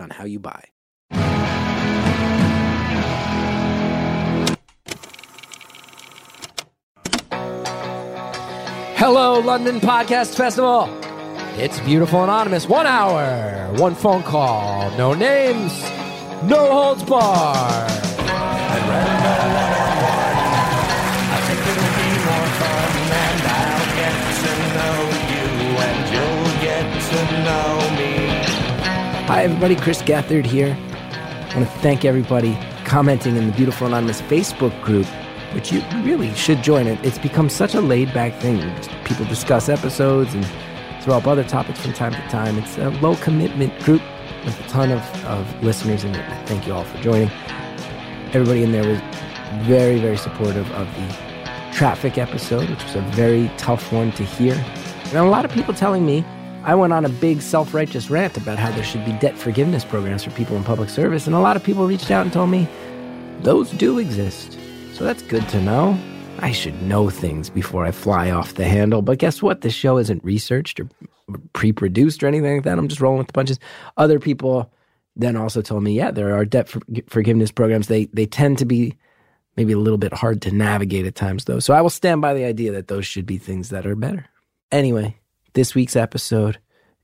on how you buy. Hello, London Podcast Festival. It's Beautiful Anonymous. One hour, one phone call, no names, no holds barred. Hi, everybody. Chris Gethard here. I want to thank everybody commenting in the Beautiful Anonymous Facebook group, which you really should join it. It's become such a laid back thing. People discuss episodes and throw up other topics from time to time. It's a low commitment group with a ton of, of listeners in it. Thank you all for joining. Everybody in there was very, very supportive of the traffic episode, which was a very tough one to hear. And a lot of people telling me I went on a big self righteous rant about how there should be debt forgiveness programs for people in public service, and a lot of people reached out and told me those do exist. So that's good to know. I should know things before I fly off the handle. But guess what? This show isn't researched or pre produced or anything like that. I'm just rolling with the punches. Other people then also told me, yeah, there are debt for- forgiveness programs. They, they tend to be maybe a little bit hard to navigate at times, though. So I will stand by the idea that those should be things that are better. Anyway, this week's episode.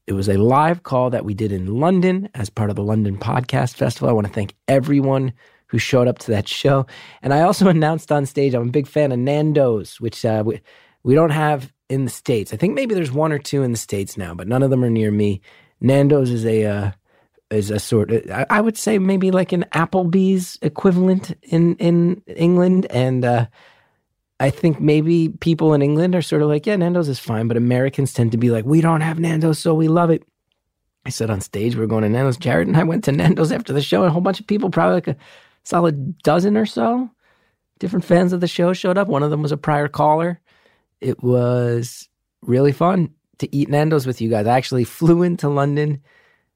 It was a live call that we did in London as part of the London Podcast Festival. I want to thank everyone who showed up to that show. And I also announced on stage, I'm a big fan of Nando's, which uh, we, we don't have in the States. I think maybe there's one or two in the States now, but none of them are near me. Nando's is a. Uh, is a sort of, I would say maybe like an Applebee's equivalent in in England, and uh, I think maybe people in England are sort of like, yeah, Nando's is fine, but Americans tend to be like, we don't have Nando's, so we love it. I said on stage, we are going to Nando's. Jared and I went to Nando's after the show, and a whole bunch of people, probably like a solid dozen or so, different fans of the show showed up. One of them was a prior caller. It was really fun to eat Nando's with you guys. I actually flew into London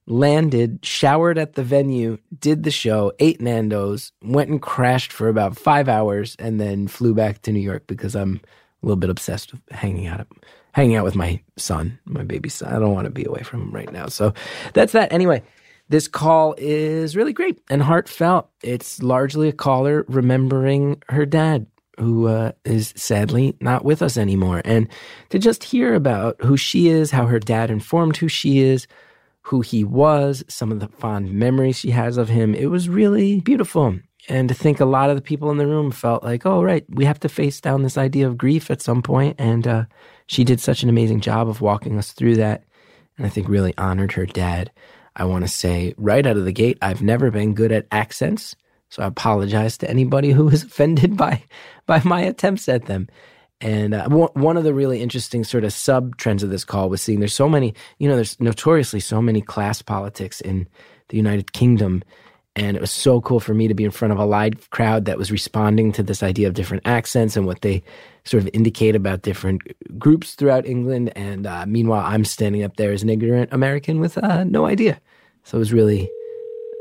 landed, showered at the venue, did the show, ate Nando's, went and crashed for about five hours, and then flew back to New York because I'm a little bit obsessed with hanging out, hanging out with my son, my baby son. I don't want to be away from him right now. So that's that. Anyway, this call is really great and heartfelt. It's largely a caller remembering her dad. Who uh, is sadly not with us anymore. And to just hear about who she is, how her dad informed who she is, who he was, some of the fond memories she has of him. It was really beautiful. And to think a lot of the people in the room felt like, oh, right, we have to face down this idea of grief at some point. And uh, she did such an amazing job of walking us through that. And I think really honored her dad. I want to say right out of the gate, I've never been good at accents. So I apologize to anybody who was offended by, by my attempts at them. And uh, one of the really interesting sort of sub trends of this call was seeing there's so many, you know, there's notoriously so many class politics in the United Kingdom. And it was so cool for me to be in front of a live crowd that was responding to this idea of different accents and what they sort of indicate about different groups throughout England. And uh, meanwhile, I'm standing up there as an ignorant American with uh, no idea. So it was really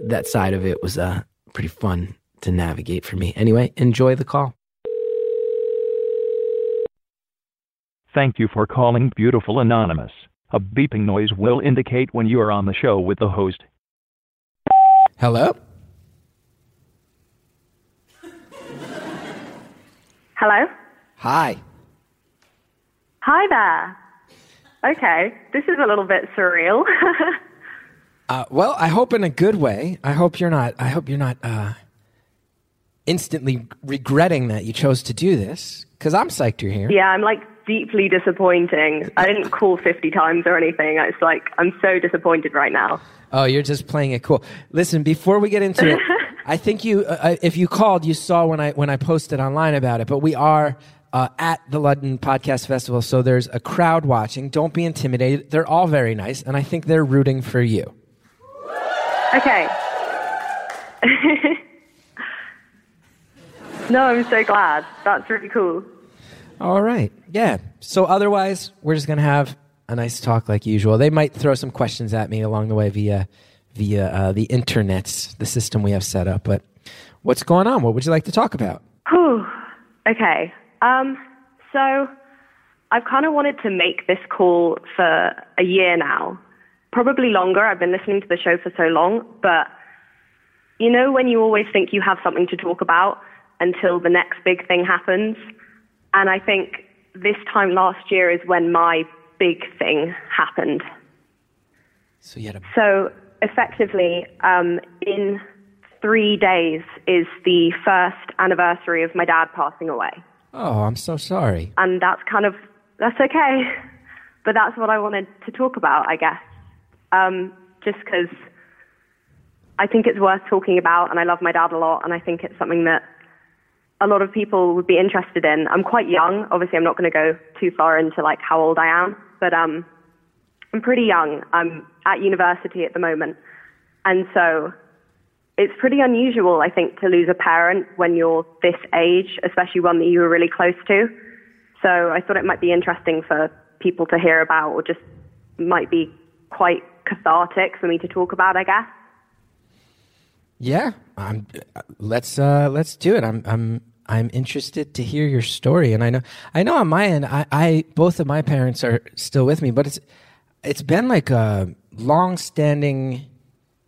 that side of it was uh, pretty fun to navigate for me. Anyway, enjoy the call. Thank you for calling Beautiful Anonymous. A beeping noise will indicate when you are on the show with the host. Hello? Hello? Hi. Hi there. Okay, this is a little bit surreal. uh, well, I hope in a good way. I hope you're not. I hope you're not uh, instantly regretting that you chose to do this. Because I'm psyched you're here. Yeah, I'm like deeply disappointing. I didn't call 50 times or anything. It's like, I'm so disappointed right now. Oh, you're just playing it cool. Listen, before we get into it, I think you, uh, uh, if you called, you saw when I, when I posted online about it, but we are uh, at the London Podcast Festival. So there's a crowd watching. Don't be intimidated. They're all very nice. And I think they're rooting for you. Okay. no, I'm so glad. That's really cool. All right. Yeah. So otherwise, we're just gonna have a nice talk like usual. They might throw some questions at me along the way via via uh, the internets, the system we have set up. But what's going on? What would you like to talk about? Okay. Um, so I've kind of wanted to make this call for a year now, probably longer. I've been listening to the show for so long, but you know when you always think you have something to talk about until the next big thing happens? And I think this time last year is when my big thing happened. So a So effectively, um, in three days is the first anniversary of my dad passing away. oh, I'm so sorry. And that's kind of, that's okay. But that's what I wanted to talk about, I guess. Um, just because I think it's worth talking about, and I love my dad a lot, and I think it's something that a lot of people would be interested in. I'm quite young. Obviously, I'm not going to go too far into like how old I am, but um, I'm pretty young. I'm at university at the moment, and so it's pretty unusual, I think, to lose a parent when you're this age, especially one that you were really close to. So I thought it might be interesting for people to hear about, or just might be quite cathartic for me to talk about, I guess. Yeah, I'm. Let's uh, let's do it. I'm I'm I'm interested to hear your story, and I know I know on my end, I, I both of my parents are still with me, but it's it's been like a long-standing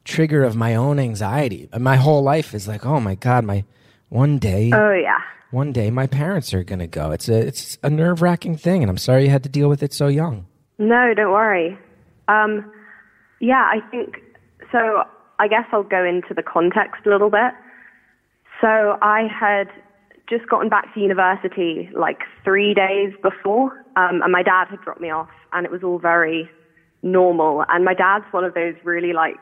trigger of my own anxiety. My whole life is like, oh my god, my one day, Oh yeah. one day, my parents are gonna go. It's a it's a nerve-wracking thing, and I'm sorry you had to deal with it so young. No, don't worry. Um, yeah, I think so. I guess I'll go into the context a little bit. So I had just gotten back to university like three days before, um, and my dad had dropped me off, and it was all very normal. And my dad's one of those really like,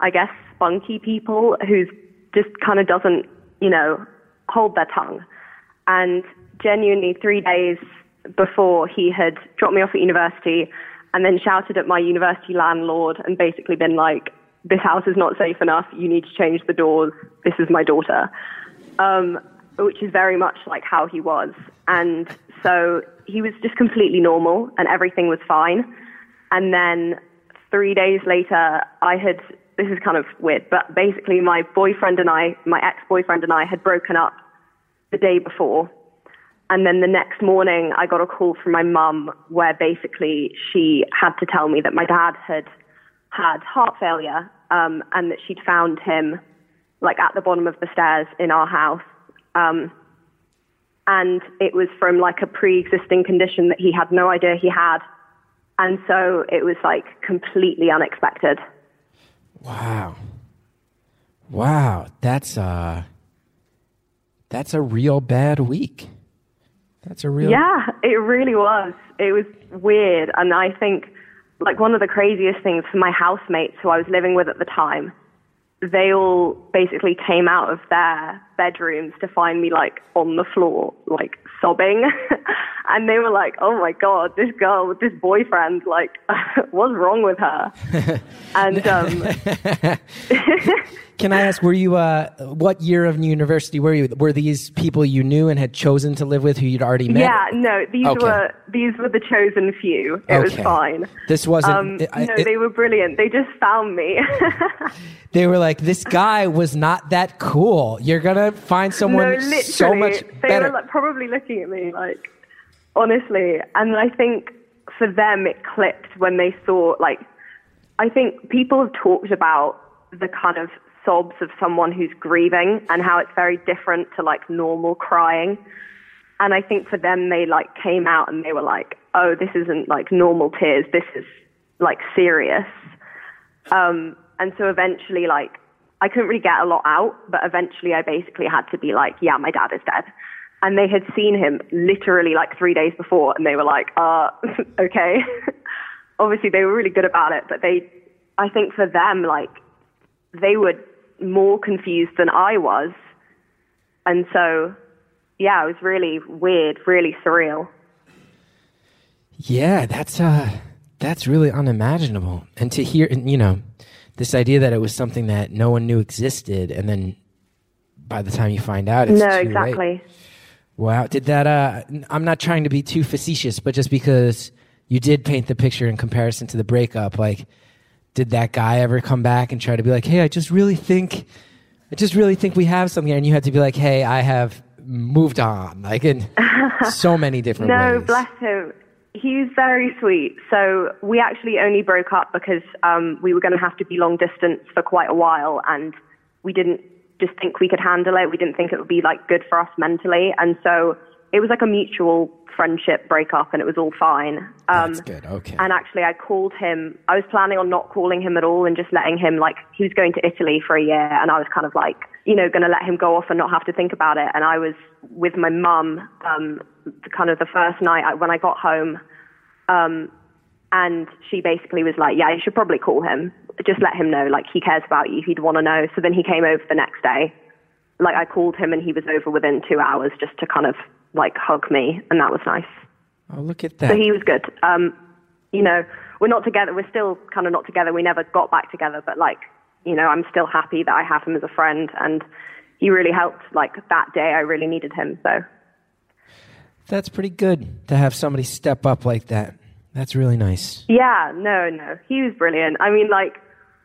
I guess, spunky people who's just kind of doesn't, you know, hold their tongue. And genuinely, three days before he had dropped me off at university and then shouted at my university landlord and basically been like, this house is not safe enough. You need to change the doors. This is my daughter. Um, which is very much like how he was. And so he was just completely normal and everything was fine. And then three days later, I had, this is kind of weird, but basically my boyfriend and I, my ex boyfriend and I had broken up the day before. And then the next morning, I got a call from my mum where basically she had to tell me that my dad had had heart failure um, and that she'd found him like at the bottom of the stairs in our house. Um, and it was from like a pre-existing condition that he had no idea he had. And so it was like completely unexpected. Wow. Wow, that's uh that's a real bad week. That's a real Yeah, it really was. It was weird. And I think, like, one of the craziest things for my housemates who I was living with at the time, they all basically came out of their bedrooms to find me, like, on the floor, like, sobbing. and they were like, oh my God, this girl with this boyfriend, like, what's wrong with her? and, um, Can I ask, were you, uh, what year of university were you? Were these people you knew and had chosen to live with who you'd already met? yeah, no, these Okay. were, these were the chosen few. It was fine. This wasn't, Um, I- no, it- they were brilliant. They just found me. they were like, this guy was not that cool. You're going to find someone no, so much they better. were like, probably looking at me like, honestly. And I think for them it clicked when they saw like, I think people have talked about the kind of sobs of someone who's grieving and how it's very different to like normal crying. And I think for them, they like came out and they were like, oh, this isn't like normal tears. This is like serious. Um, and so eventually, like, I couldn't really get a lot out, but eventually I basically had to be like, yeah, my dad is dead. And they had seen him literally like three days before and they were like, uh, okay. Obviously they were really good about it, but they, I think for them, like, they were more confused than I was. And so, yeah, it was really weird, really surreal. Yeah, that's uh that's really unimaginable. And to hear you know, this idea that it was something that no one knew existed, and then by the time you find out, it's no, exactly. late. Wow, did that? Uh, I'm not trying to be too facetious, but just because you did paint the picture in comparison to the breakup, like, did that guy ever come back and try to be like, "Hey, I just really think, I just really think we have something," and you had to be like, "Hey, I have moved on," like in so many different No, ways. bless him. He's very sweet. So we actually only broke up because um, we were going to have to be long distance for quite a while, and we didn't just think we could handle it. We didn't think it would be like good for us mentally, and so it was like a mutual friendship breakup, and it was all fine. Um, That's good. Okay. And actually, I called him. I was planning on not calling him at all and just letting him, like, he was going to Italy for a year, and I was kind of like, you know, going to let him go off and not have to think about it. And I was with my mum, um, kind of the first night I, when I got home, um, and she basically was like, yeah, you should probably call him. Just let him know, like, he cares about you. He'd want to know. So then he came over the next day. Like, I called him, and he was over within two hours just to kind of, like, hug me, and that was nice. oh, look at that. So he was good. Um, you know, we're not together. We're still kind of not together. We never got back together, but like, you know, I'm still happy that I have him as a friend, and he really helped. Like that day, I really needed him. So That's pretty good to have somebody step up like that. That's really nice. yeah, no, no, he was brilliant. I mean, like,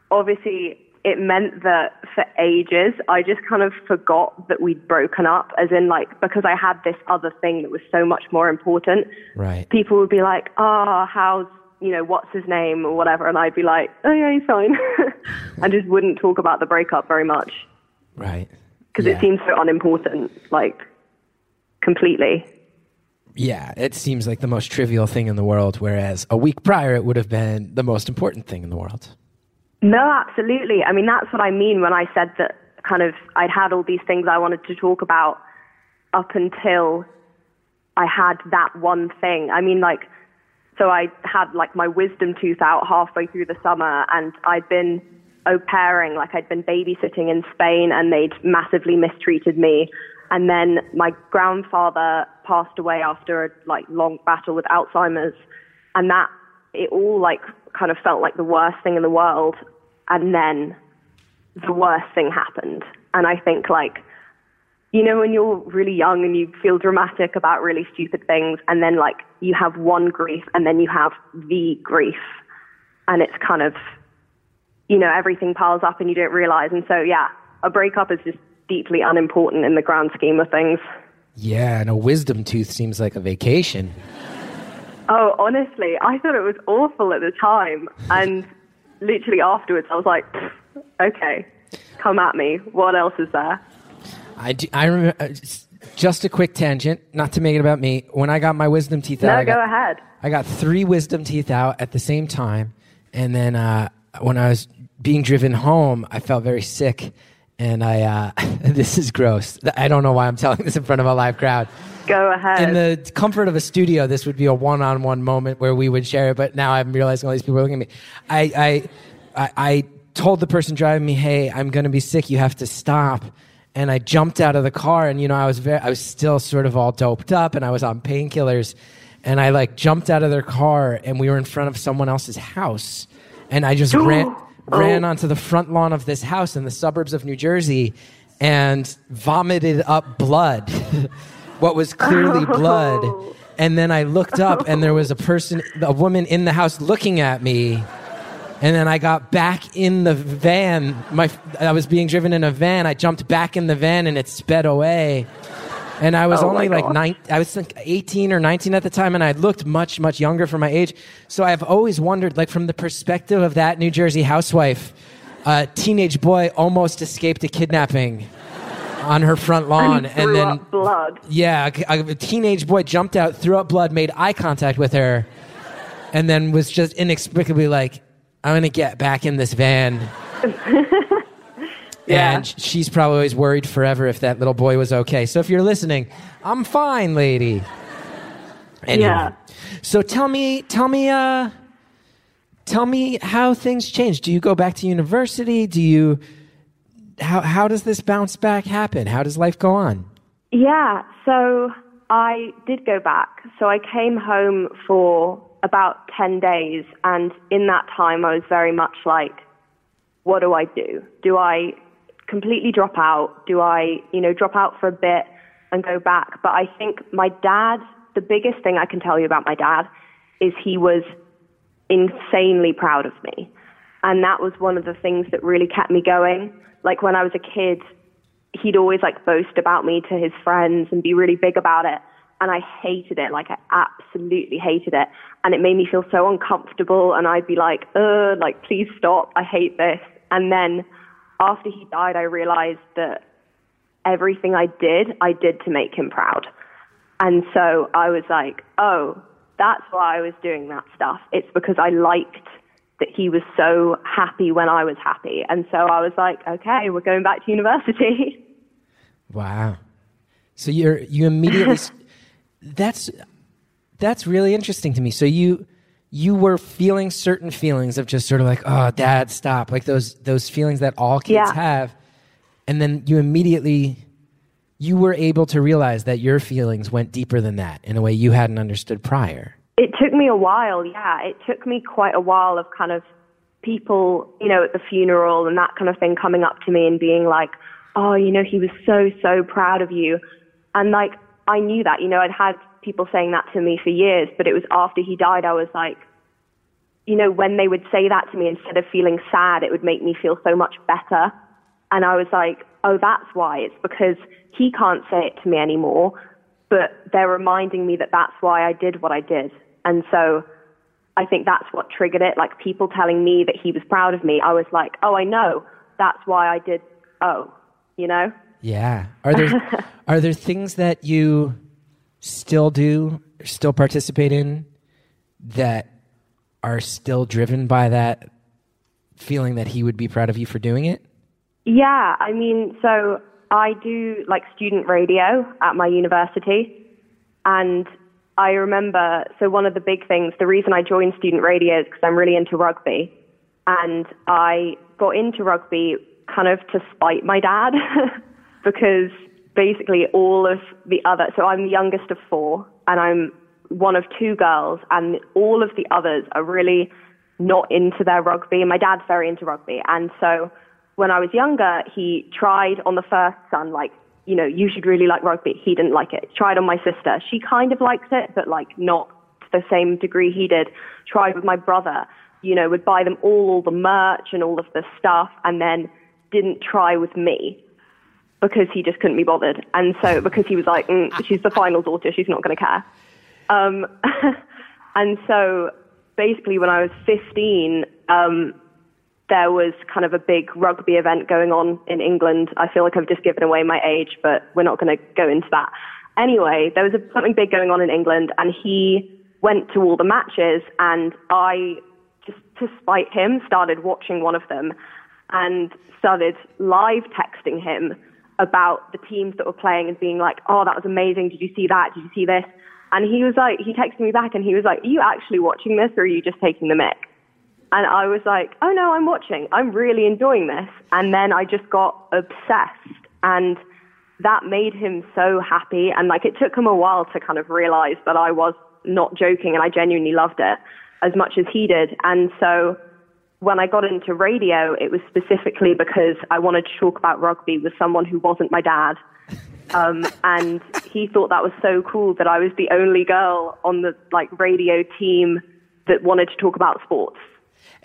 obviously, it meant that for ages, I just kind of forgot that we'd broken up, as in like because I had this other thing that was so much more important. Right. people would be like, "Ah, how's you know what's his name or whatever," and I'd be like, "Oh yeah, he's fine." I just wouldn't talk about the breakup very much Right. because Yeah. it seems so unimportant, like completely. Yeah, it seems like the most trivial thing in the world, whereas a week prior it would have been the most important thing in the world. No, absolutely. I mean, that's what I mean when I said that kind of I'd had all these things I wanted to talk about up until I had that one thing. I mean, like, so I had like my wisdom tooth out halfway through the summer, and I'd been au pairing, like I'd been babysitting in Spain, and they'd massively mistreated me. And then my grandfather passed away after a like long battle with Alzheimer's, and that it all like kind of felt like the worst thing in the world. And then the worst thing happened, and I think like you know, when you're really young and you feel dramatic about really stupid things, and then like you have one grief and then you have the grief, and it's kind of, you know, everything piles up and you don't realize. And so, yeah, a breakup is just deeply unimportant in the grand scheme of things. Yeah, and a wisdom tooth seems like a vacation. Oh, honestly, I thought it was awful at the time. And literally afterwards, I was like, okay, come at me. What else is there? I, do, I remember, uh, just a quick tangent, not to make it about me. When I got my wisdom teeth out, No, I go got, ahead. I got three wisdom teeth out at the same time. And then uh, when I was being driven home, I felt very sick. And I, uh, this is gross. I don't know why I'm telling this in front of a live crowd. Go ahead. In the comfort of a studio, this would be a one-on-one moment where we would share it. But now I'm realizing all these people are looking at me. I, I, I, I told the person driving me, "Hey, I'm going to be sick. You have to stop." And I jumped out of the car, and you know, I was very, I was still sort of all doped up, and I was on painkillers, and I like jumped out of their car, and we were in front of someone else's house, and I just ran Oh. ran onto the front lawn of this house in the suburbs of New Jersey, and vomited up blood, what was clearly blood. And then I looked up, and there was a person, a woman in the house looking at me. And then I got back in the van. My, I was being driven in a van. I jumped back in the van, and it sped away. And I was Oh only like nine, I was like 18 or 19 at the time, and I looked much, much younger for my age. So I've always wondered, like from the perspective of that New Jersey housewife, a teenage boy almost escaped a kidnapping on her front lawn, and, threw then up blood. yeah, a, a teenage boy jumped out, threw up blood, made eye contact with her, and then was just inexplicably like, "I'm gonna get back in this van." Yeah. And she's probably always worried forever if that little boy was okay. So if you're listening, I'm fine, lady. Anyway, Yeah. So tell me, tell me, uh, tell me how things change. Do you go back to university? Do you? How how does this bounce back happen? How does life go on? Yeah, so I did go back. So I came home for about 10 days, and in that time, I was very much like, what do I do? Do I completely drop out? Do I, you know, drop out for a bit and go back? But I think my dad, the biggest thing I can tell you about my dad is he was insanely proud of me. And that was one of the things that really kept me going. Like when I was a kid, he'd always like boast about me to his friends and be really big about it. And I hated it. Like I absolutely hated it. And it made me feel so uncomfortable. And I'd be like, uh, like, please stop. I hate this. And then after he died, I realized that everything I did, I did to make him proud. And so I was like, oh, that's why I was doing that stuff. It's because I liked that he was so happy when I was happy. And so I was like, okay, we're going back to university. Wow. So you're you immediately that's that's really interesting to me. So you you were feeling certain feelings of just sort of like, oh, dad, stop, like those those feelings that all kids Yeah. have, and then you immediately you were able to realize that your feelings went deeper than that in a way you hadn't understood prior. It took me a while, yeah. It took me quite a while of kind of people, you know, at the funeral and that kind of thing coming up to me and being like, oh, you know, he was so, so proud of you. And like, I knew that, you know, I'd had people saying that to me for years, but it was after he died, I was like, you know, when they would say that to me, instead of feeling sad, it would make me feel so much better. And I was like, oh, that's why. It's because he can't say it to me anymore, but they're reminding me that that's why I did what I did. And so I think that's what triggered it. Like people telling me that he was proud of me, I was like, oh, I know. That's why I did. Oh, you know? Yeah. Are there are there things that you still do, still participate in that are still driven by that feeling that he would be proud of you for doing it? Yeah, I mean, so I do like student radio at my university. And I remember, so one of the big things, the reason I joined student radio is because I'm really into rugby. And I got into rugby kind of to spite my dad because basically all of the other, so I'm the youngest of four and I'm one of two girls and all of the others are really not into their rugby. And my dad's very into rugby. And so when I was younger, he tried on the first son, like, you know, you should really like rugby. He didn't like it. Tried on my sister. She kind of liked it, but like not to the same degree he did. Tried with my brother, you know, would buy them all, all the merch and all of the stuff, and then didn't try with me because he just couldn't be bothered. And so, because he was like, mm, she's the final daughter, she's not going to care. Um, and so, basically, when I was 15, um, there was kind of a big rugby event going on in England. I feel like I've just given away my age, but we're not going to go into that. Anyway, there was a, something big going on in England, and he went to all the matches, and I, just to spite him, started watching one of them and started live texting him about the teams that were playing and being like, oh, that was amazing. Did you see that? Did you see this? And he was like, he texted me back and he was like, are you actually watching this or are you just taking the mic? And I was like, oh no, I'm watching. I'm really enjoying this. And then I just got obsessed. And that made him so happy. And like it took him a while to kind of realize that I was not joking and I genuinely loved it as much as he did. And so when I got into radio, it was specifically because I wanted to talk about rugby with someone who wasn't my dad. Um, and he thought that was so cool that I was the only girl on the like radio team that wanted to talk about sports,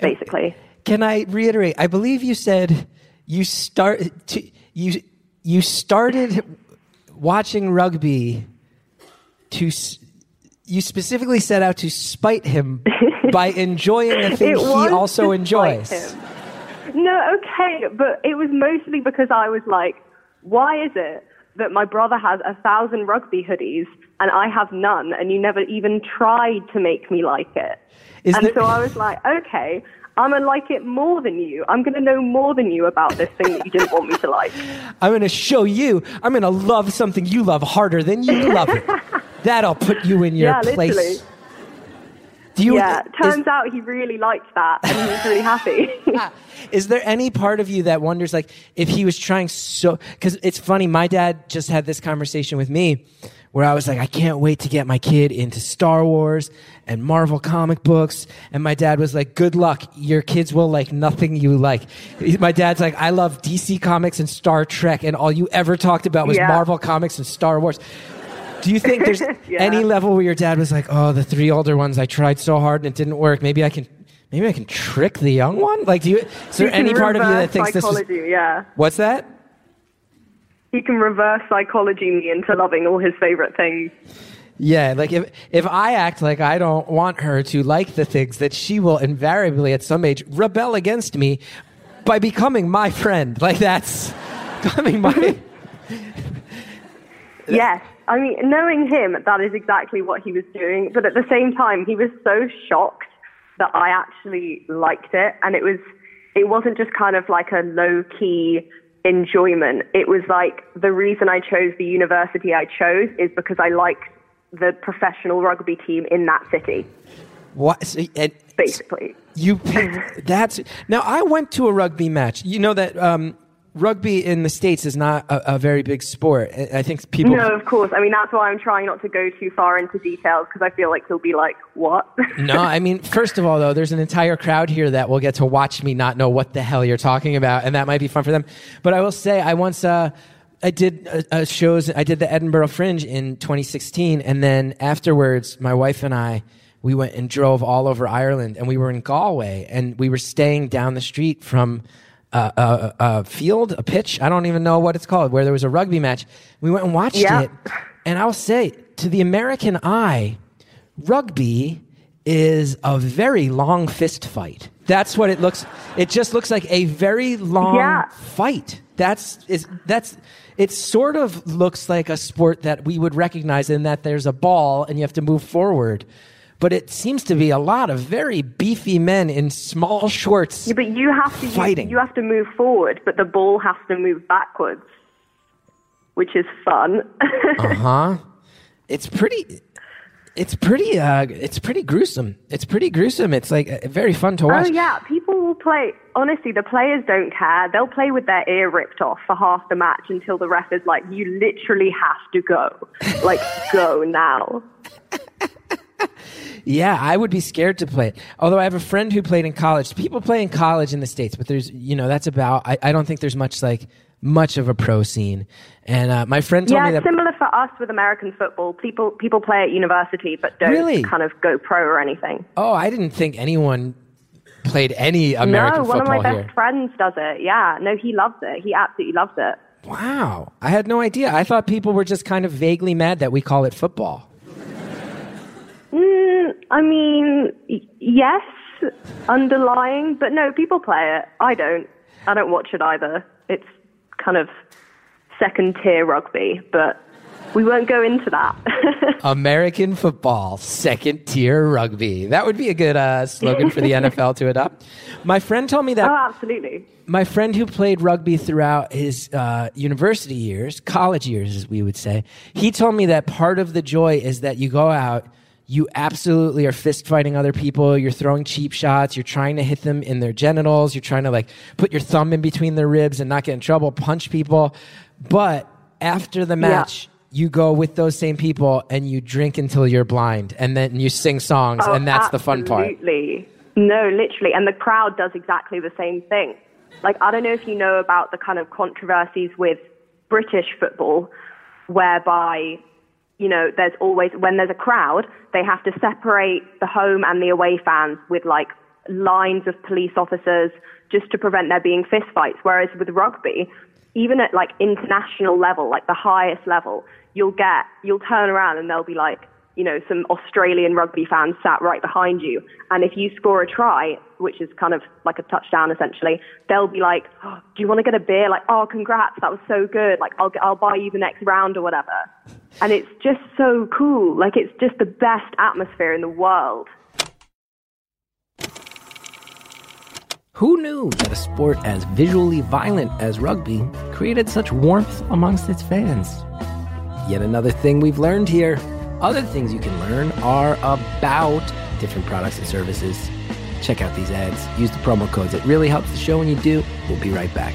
basically. Can I reiterate? I believe you said you start to, you you started watching rugby to you specifically set out to spite him by enjoying the thing he also enjoys. him. No, okay, but it was mostly because I was like, why is it that my brother has a thousand rugby hoodies and I have none, and you never even tried to make me like it? Is and there- so I was like, okay, I'm gonna like it more than you. I'm gonna know more than you about this thing that you didn't want me to like. I'm going to show you. I'm going to love something you love harder than you love it. That'll put you in your Yeah, place. literally. Do you? yeah, is- turns out he really liked that and he was really happy. Is there any part of you that wonders, like, if he was trying so? Because it's funny, my dad just had this conversation with me where I was like, I can't wait to get my kid into Star Wars and Marvel comic books. And my dad was like, Good luck. Your kids will like nothing you like. My dad's like, I love DC comics and Star Trek, and all you ever talked about was Yeah. Marvel comics and Star Wars. Do you think there's Yeah. any level where your dad was like, "Oh, the three older ones, I tried so hard and it didn't work. Maybe I can, maybe I can trick the young one"? Like, do you? Is there any part of you that thinks this is? yeah. What's that? He can reverse psychology me into loving all his favorite things. Yeah, like if if I act like I don't want her to like the things that she will invariably at some age rebel against me by becoming my friend. Like that's becoming my. Yes. I mean, knowing him, that is exactly what he was doing. But at the same time, he was so shocked that I actually liked it. And it was, it wasn't just kind of like a low key enjoyment. It was like the reason I chose the university I chose is because I liked the professional rugby team in that city, What? so- and- basically. You picked that's now. I went to a rugby match. You know that um, rugby in the states is not a, a very big sport. I think people. No, of course. I mean, that's why I'm trying not to go too far into details because I feel like he'll be like, what? No, I mean, first of all, though, there's an entire crowd here that will get to watch me not know what the hell you're talking about, and that might be fun for them. But I will say, I once, uh, I did uh, uh, shows, I did the Edinburgh Fringe in 2016, and then afterwards, my wife and I, we went and drove all over Ireland, and we were in Galway, and we were staying down the street from a, a, a field, a pitch, I don't even know what it's called, where there was a rugby match. We went and watched Yeah. it, and I'll say, to the American eye, rugby is a very long fist fight. That's what it looks. It just looks like a very long Yeah. fight. That's is that's. It sort of looks like a sport that we would recognize in that there's a ball and you have to move forward. But it seems to be a lot of very beefy men in small shorts. Yeah, but you have to Fighting. You, you have to move forward, but the ball has to move backwards, which is fun. Uh huh. It's pretty. It's pretty. Uh, it's pretty gruesome. It's pretty gruesome. It's like uh, very fun to watch. oh yeah, people will play. Honestly, the players don't care. They'll play with their ear ripped off for half the match until the ref is like, "You literally have to go. Like, go now." Yeah, I would be scared to play it. Although I have a friend who played in college. People play in college in the states, but there's you know that's about. I, I don't think there's much like much of a pro scene. And uh, my friend told Yeah, me that. similar for us with American football. People people play at university, but don't Really? kind of go pro or anything. oh, I didn't think anyone played any American football. no, one of my best friends does it. Yeah, no, he loves it. He absolutely loves it. Wow, I had no idea. I thought people were just kind of vaguely mad that we call it football. Mm, I mean, y- yes, underlying, but no, people play it. I don't. I don't watch it either. It's kind of second tier rugby, but we won't go into that. American football, second tier rugby. That would be a good uh, slogan for the NFL to adopt. My friend told me that oh, absolutely. my friend who played rugby throughout his uh, university years, college years, as we would say, he told me that part of the joy is that you go out, you absolutely are fist fighting other people, you're throwing cheap shots, you're trying to hit them in their genitals, you're trying to like put your thumb in between their ribs and not get in trouble, punch people. But after the match, you go with those same people and you drink until you're blind and then you sing songs Oh, and that's the fun part. Absolutely. No, literally. And the crowd does exactly the same thing. Like, I don't know if you know about the kind of controversies with British football, whereby, you know, there's always, when there's a crowd, they have to separate the home and the away fans with like lines of police officers just to prevent there being fistfights. Whereas with rugby, even at like international level, like the highest level, you'll get, you'll turn around and they'll be like, you know, some Australian rugby fans sat right behind you. And if you score a try, which is kind of like a touchdown essentially, they'll be like, oh, do you want to get a beer? Like, oh, congrats, that was so good. Like, I'll, I'll buy you the next round or whatever. And it's just so cool. Like, it's just the best atmosphere in the world. Who knew that a sport as visually violent as rugby created such warmth amongst its fans? Yet another thing we've learned here. Other things you can learn are about different products and services. Check out these ads. Use the promo codes. It really helps the show when you do. We'll be right back.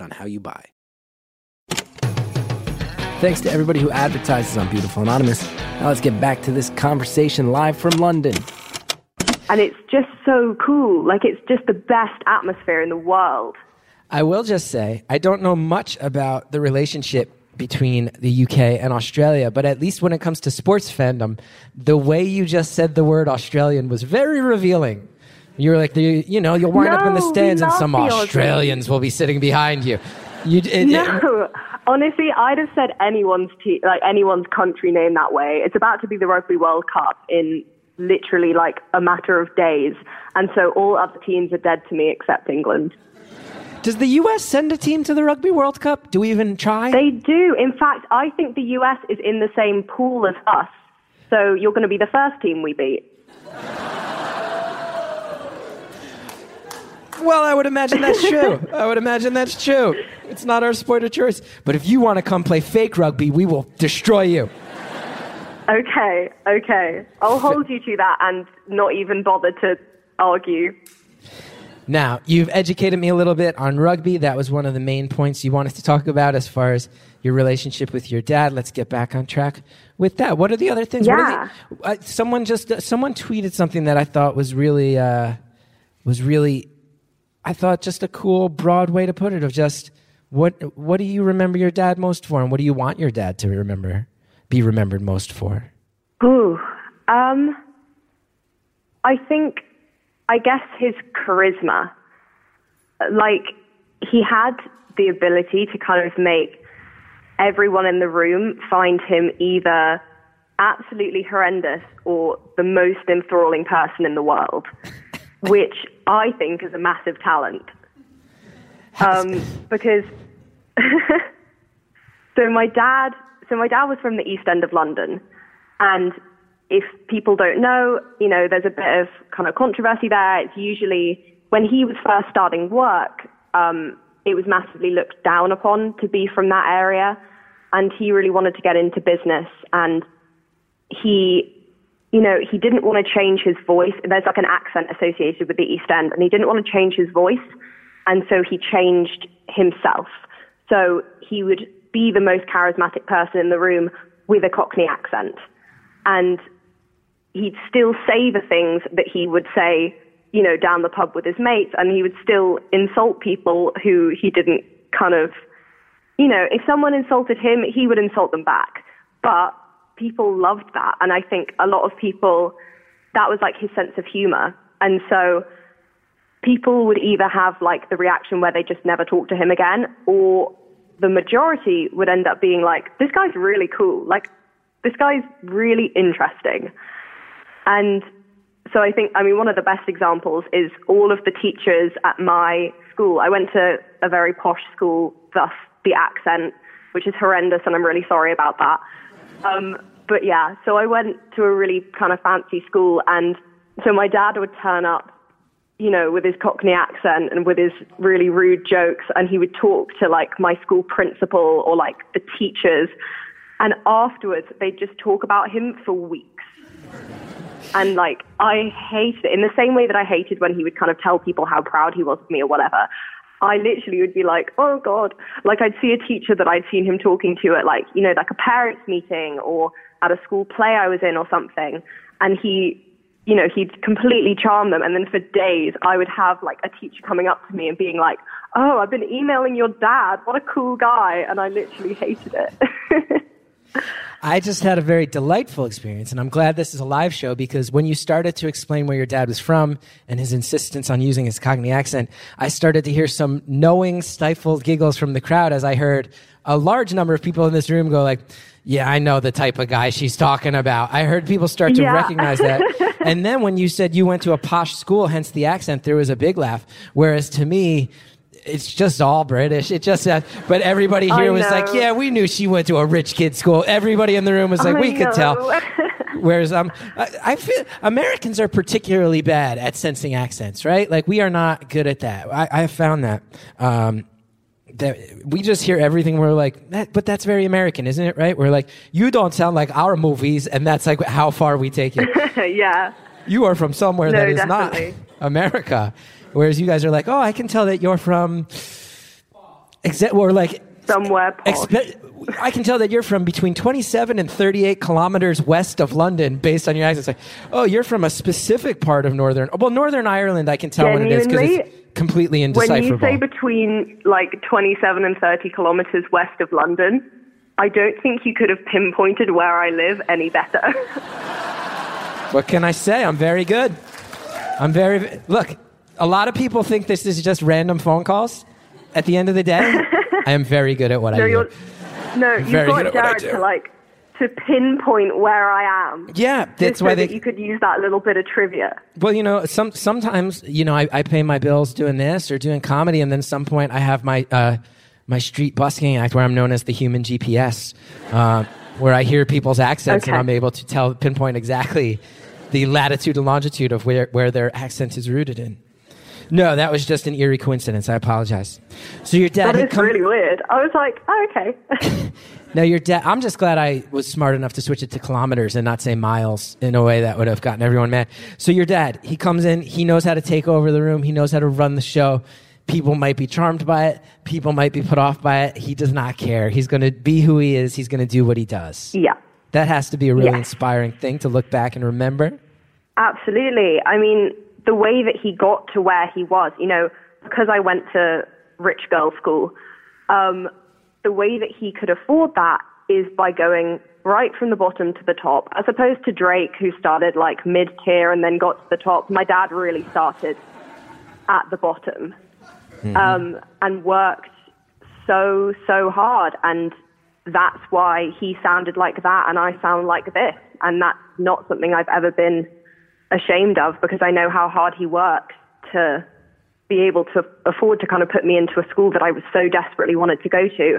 on how you buy. Thanks to everybody who advertises on Beautiful Anonymous. Now let's get back to this conversation live from London. And it's just so cool. Like, it's just the best atmosphere in the world. I will just say, I don't know much about the relationship between the UK and Australia, but at least when it comes to sports fandom, the way you just said the word Australian was very revealing. You're like, the, you know, you'll wind no, up in the stands and some Australians will be sitting behind you. you it, no, it, honestly, I'd have said anyone's te- like anyone's country name that way. It's about to be the Rugby World Cup in literally like a matter of days, and so all other teams are dead to me except England. Does the U.S. send a team to the Rugby World Cup? Do we even try? They do. In fact, I think the U.S. is in the same pool as us. So you're going to be the first team we beat. Well, I would imagine that's true. I would imagine that's true. It's not our sport of choice. But if you want to come play fake rugby, we will destroy you. Okay, okay. I'll hold you to that and not even bother to argue. Now, you've educated me a little bit on rugby. That was one of the main points you wanted to talk about as far as your relationship with your dad. Let's get back on track with that. What are the other things? Yeah. The, uh, someone just uh, someone tweeted something that I thought was really uh, was really I thought just a cool, broad way to put it of just what what do you remember your dad most for, and what do you want your dad to remember, be remembered most for? Ooh, um, I think, I guess his charisma. Like he had the ability to kind of make everyone in the room find him either absolutely horrendous or the most enthralling person in the world which I think is a massive talent. Um, because so my dad, so my dad was from the East End of London, and if people don't know, you know, there's a bit of kind of controversy there. It's usually when he was first starting work, um, it was massively looked down upon to be from that area, and he really wanted to get into business, and he you know, he didn't want to change his voice. There's like an accent associated with the East End, and he didn't want to change his voice. And so he changed himself. So he would be the most charismatic person in the room with a Cockney accent. And he'd still say the things that he would say, you know, down the pub with his mates, and he would still insult people who he didn't kind of, you know, if someone insulted him, he would insult them back. But people loved that. And I think a lot of people, that was like his sense of humor. And so people would either have like the reaction where they just never talk to him again, or the majority would end up being like, this guy's really cool. Like, this guy's really interesting. And so I think, I mean, one of the best examples is all of the teachers at my school. I went to a very posh school, thus the accent, which is horrendous, and I'm really sorry about that. Um, but yeah, so I went to a really kind of fancy school, and so my dad would turn up, you know, with his Cockney accent and with his really rude jokes, and he would talk to like my school principal or like the teachers, and afterwards they'd just talk about him for weeks. And like, I hated it in the same way that I hated when he would kind of tell people how proud he was of me or whatever. I literally would be like, oh God. Like I'd see a teacher that I'd seen him talking to at like, you know, like a parents meeting or at a school play I was in or something. And he, you know, he'd completely charm them. And then for days I would have like a teacher coming up to me and being like, oh, I've been emailing your dad. What a cool guy. And I literally hated it. I just had a very delightful experience, and I'm glad this is a live show because when you started to explain where your dad was from and his insistence on using his Cockney accent, I started to hear some knowing, stifled giggles from the crowd as I heard a large number of people in this room go like, "Yeah, I know the type of guy she's talking about." I heard people start to Yeah. recognize that, and then when you said you went to a posh school, hence the accent, there was a big laugh. Whereas to me. It's just all British. It just, uh, but everybody I here was like, "Yeah, we knew she went to a rich kid school." Everybody in the room was like, I "We could tell." Whereas um, I, I feel Americans are particularly bad at sensing accents, right? Like we are not good at that. I, I have found that. Um, that we just hear everything. We're like, that, but that's very American, isn't it? Right? We're like, you don't sound like our movies, and that's like how far we take it. yeah. you are from somewhere No, that is definitely. not America, whereas you guys are like, oh, I can tell that you're from. Except, or like Somewhere. Expe- I can tell that you're from between 27 and 38 kilometers west of London based on your accent. It's like, oh, you're from a specific part of Northern. Well, Northern Ireland, I can tell what it is because Genuinely, it's completely when you say between like 27 and 30 kilometers west of London, I don't think you could have pinpointed where I live any better. what can I say? I'm very good. I'm very. Look, a lot of people think this is just random phone calls. At the end of the day, I am very good at what no, I do. no, you've got Jared to like to pinpoint where I am. Yeah, that's so why that you could use that little bit of trivia. Well, you know, some sometimes you know I, I pay my bills doing this or doing comedy, and then some point I have my uh, my street busking act where I'm known as the human GPS, uh, where I hear people's accents and I'm able to tell pinpoint exactly the latitude and longitude of where where their accent is rooted in. No, that was just an eerie coincidence. I apologize. So your dad That is come. really weird. I was like, oh, okay. Now your dad. I'm just glad I was smart enough to switch it to kilometers and not say miles in a way that would have gotten everyone mad. So your dad, he comes in. He knows how to take over the room. He knows how to run the show. People might be charmed by it. People might be put off by it. He does not care. He's going to be who he is. He's going to do what he does. yeah. That has to be a really Yes. inspiring thing to look back and remember. Absolutely. I mean, the way that he got to where he was, you know, because I went to rich girl school, um, the way that he could afford that is by going right from the bottom to the top, as opposed to Drake, who started like mid tier and then got to the top. My dad really started at the bottom um, and worked so, so hard. And that's why he sounded like that and I sound like this. And that's not something I've ever been ashamed of because I know how hard he worked to be able to afford to kind of put me into a school that I was so desperately wanted to go to.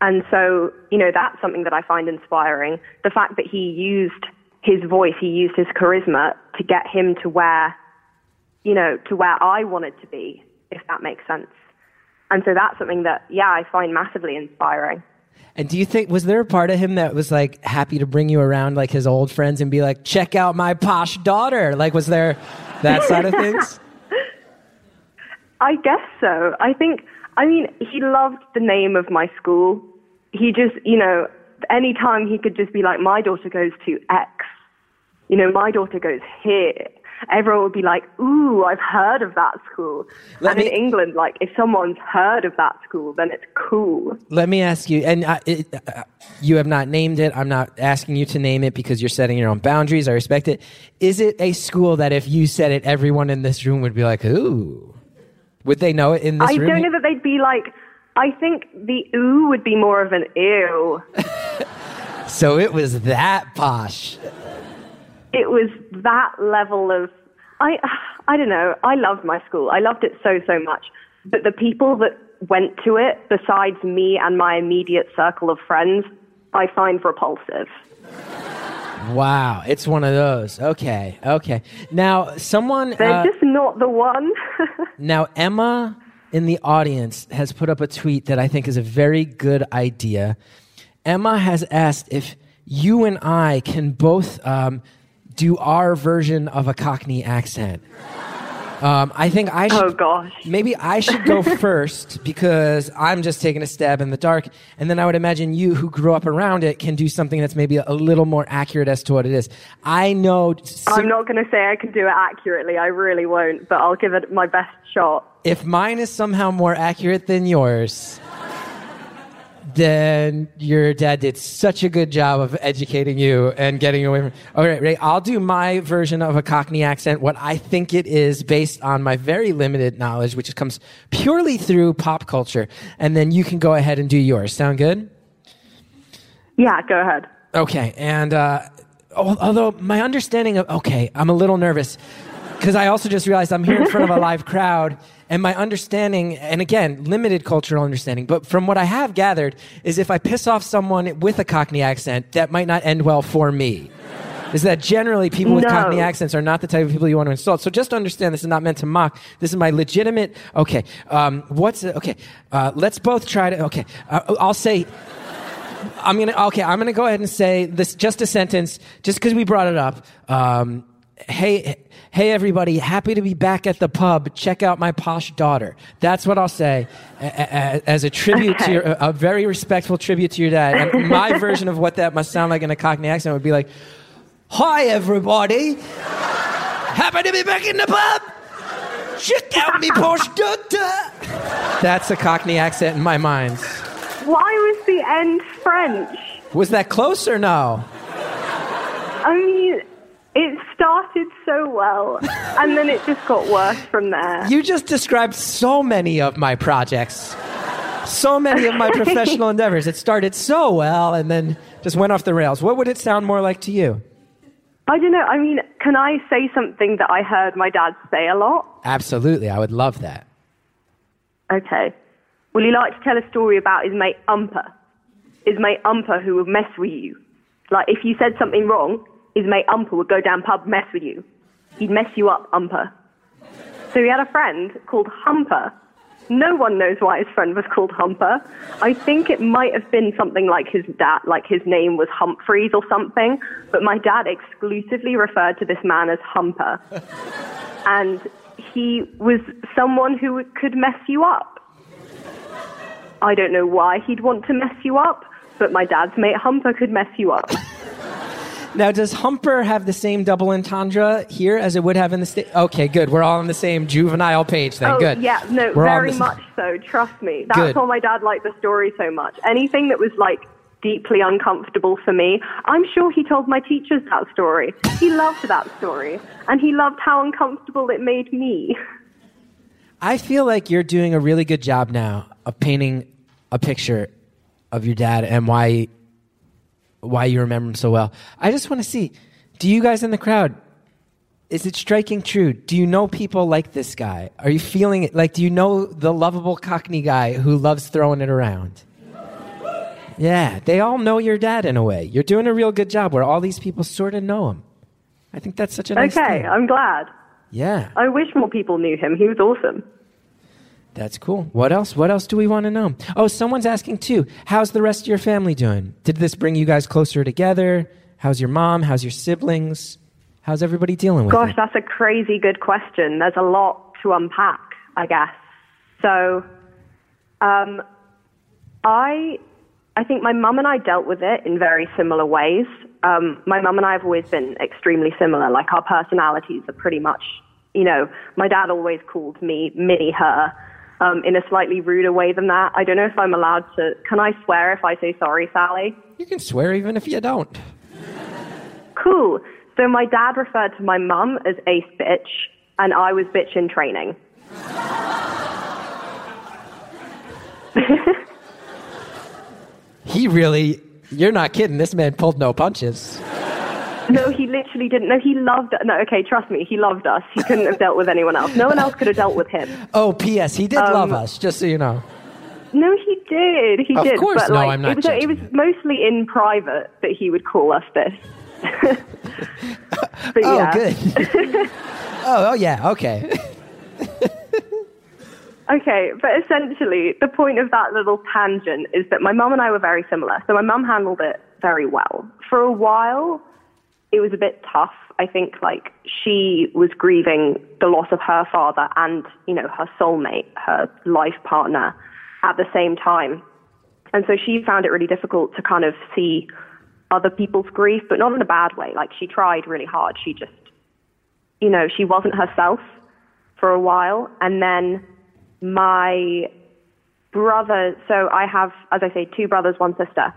And so, you know, that's something that I find inspiring. The fact that he used his voice, he used his charisma to get him to where, you know, to where I wanted to be, if that makes sense. And so that's something that, yeah, I find massively inspiring. And do you think was there a part of him that was like happy to bring you around like his old friends and be like, check out my posh daughter? Like, was there that side of things? I guess so. I think, I mean, he loved the name of my school. He just, you know, anytime he could just be like, my daughter goes to X, you know, my daughter goes here. Everyone would be like, ooh, I've heard of that school. Let and me- in England, like, if someone's heard of that school, then it's cool. Let me ask you, and uh, it, uh, you have not named it. I'm not asking you to name it because you're setting your own boundaries. I respect it. Is it a school that if you said it, everyone in this room would be like, ooh? Would they know it in this I room? I don't know that they'd be like, I think the ooh would be more of an ew. So it was that posh. It was that level of I I don't know. I loved my school. I loved it so so much. But the people that went to it besides me and my immediate circle of friends, I find repulsive. Wow, it's one of those. Okay, okay. Now, someone. They're uh, just not the one. Now, Emma in the audience has put up a tweet that I think is a very good idea. Emma has asked if you and I can both um, do our version of a Cockney accent. Um, I think I should. oh gosh. Maybe I should go first because I'm just taking a stab in the dark. And then I would imagine you, who grew up around it, can do something that's maybe a little more accurate as to what it is. I know. I'm not going to say I can do it accurately. I really won't, but I'll give it my best shot. if mine is somehow more accurate than yours, then your dad did such a good job of educating you and getting away from. All right, Ray, I'll do my version of a Cockney accent, what I think it is based on my very limited knowledge, which comes purely through pop culture. And then you can go ahead and do yours. Sound good? Yeah, go ahead. Okay. And uh, although my understanding of, okay, I'm a little nervous because I also just realized I'm here in front of a live crowd and my understanding, and again, limited cultural understanding, but from what I have gathered, is if I piss off someone with a Cockney accent, that might not end well for me. Is that generally people with No. Cockney accents are not the type of people you want to insult. So just understand this is not meant to mock. This is my legitimate. Okay, um, what's okay? Uh, let's both try to. Okay, uh, I'll say. I'm gonna. Okay, I'm gonna go ahead and say this. Just a sentence, just because we brought it up. Um, hey, hey, everybody! Happy to be back at the pub. Check out my posh daughter. That's what I'll say as a tribute to your, a very respectful tribute to your dad. And my version of what that must sound like in a Cockney accent would be like, "Hi, everybody! Happy to be back in the pub. Check out me posh daughter." That's a Cockney accent in my mind. Why was the end French? Was that close or no? I mean, it started so well, and then it just got worse from there. You just described so many of my projects, so many of my professional endeavors. It started so well and then just went off the rails. What would it sound more like to you? I don't know. I mean, can I say something that I heard my dad say a lot? Absolutely, I would love that. Okay. Well, you like to tell a story about his mate Umper. His mate Umper who would mess with you. Like, if you said something wrong, his mate Umper would go down pub mess with you. He'd mess you up, Umper. So he had a friend called Humper. No one knows why his friend was called Humper. I think it might have been something like his dad, like his name was Humphreys or something, but my dad exclusively referred to this man as Humper. and he was someone who could mess you up. I don't know why he'd want to mess you up, but my dad's mate Humper could mess you up. Now, does Humper have the same double entendre here as it would have in the state? Okay, good. We're all on the same juvenile page then. oh, good. yeah, no, We're very much so. Trust me. That's Good. why my dad liked the story so much. Anything that was like deeply uncomfortable for me, I'm sure he told my teachers that story. He loved that story, and he loved how uncomfortable it made me. I feel like you're doing a really good job now of painting a picture of your dad and why why you remember him so well. I just want to see do you guys in the crowd is it striking true? Do you know people like this guy? Are you feeling it? Like, do you know the lovable Cockney guy who loves throwing it around? Yeah, they all know your dad in a way. You're doing a real good job where all these people sort of know him. I think that's such a nice okay, thing. I'm glad. Yeah. I wish more people knew him. He was awesome. That's cool. What else? What else do we want to know? Oh, someone's asking too. How's the rest of your family doing? Did this bring you guys closer together? How's your mom? How's your siblings? How's everybody dealing with Gosh, it? Gosh, that's a crazy good question. There's a lot to unpack, I guess. So, um, I, I think my mum and I dealt with it in very similar ways. Um, my mum and I have always been extremely similar. Like our personalities are pretty much, you know, my dad always called me mini her. Um, in a slightly ruder way than that. I don't know if I'm allowed to. Can I swear if I say sorry, Sally? You can swear even if you don't. Cool. So my dad referred to my mum as ace bitch, and I was bitch in training. He really, you're not kidding. This man pulled no punches. No, he literally didn't. No, he loved. No, okay, trust me, he loved us. He couldn't have dealt with anyone else. No one else could have dealt with him. Oh, P.S. He did Um, love us, just so you know. No, he did. He Of did. course. but No, like, I'm not It was, it was mostly in private that he would call us this. but Oh, good. oh, oh, yeah. Okay. Okay, but essentially, the point of that little tangent is that my mum and I were very similar. So my mum handled it very well. For a while, it was a bit tough. I think like she was grieving the loss of her father and, you know, her soulmate, her life partner at the same time. And so she found it really difficult to kind of see other people's grief, but not in a bad way. Like she tried really hard. She just, you know, she wasn't herself for a while. And then my brother, so I have, as I say, two brothers, one sister.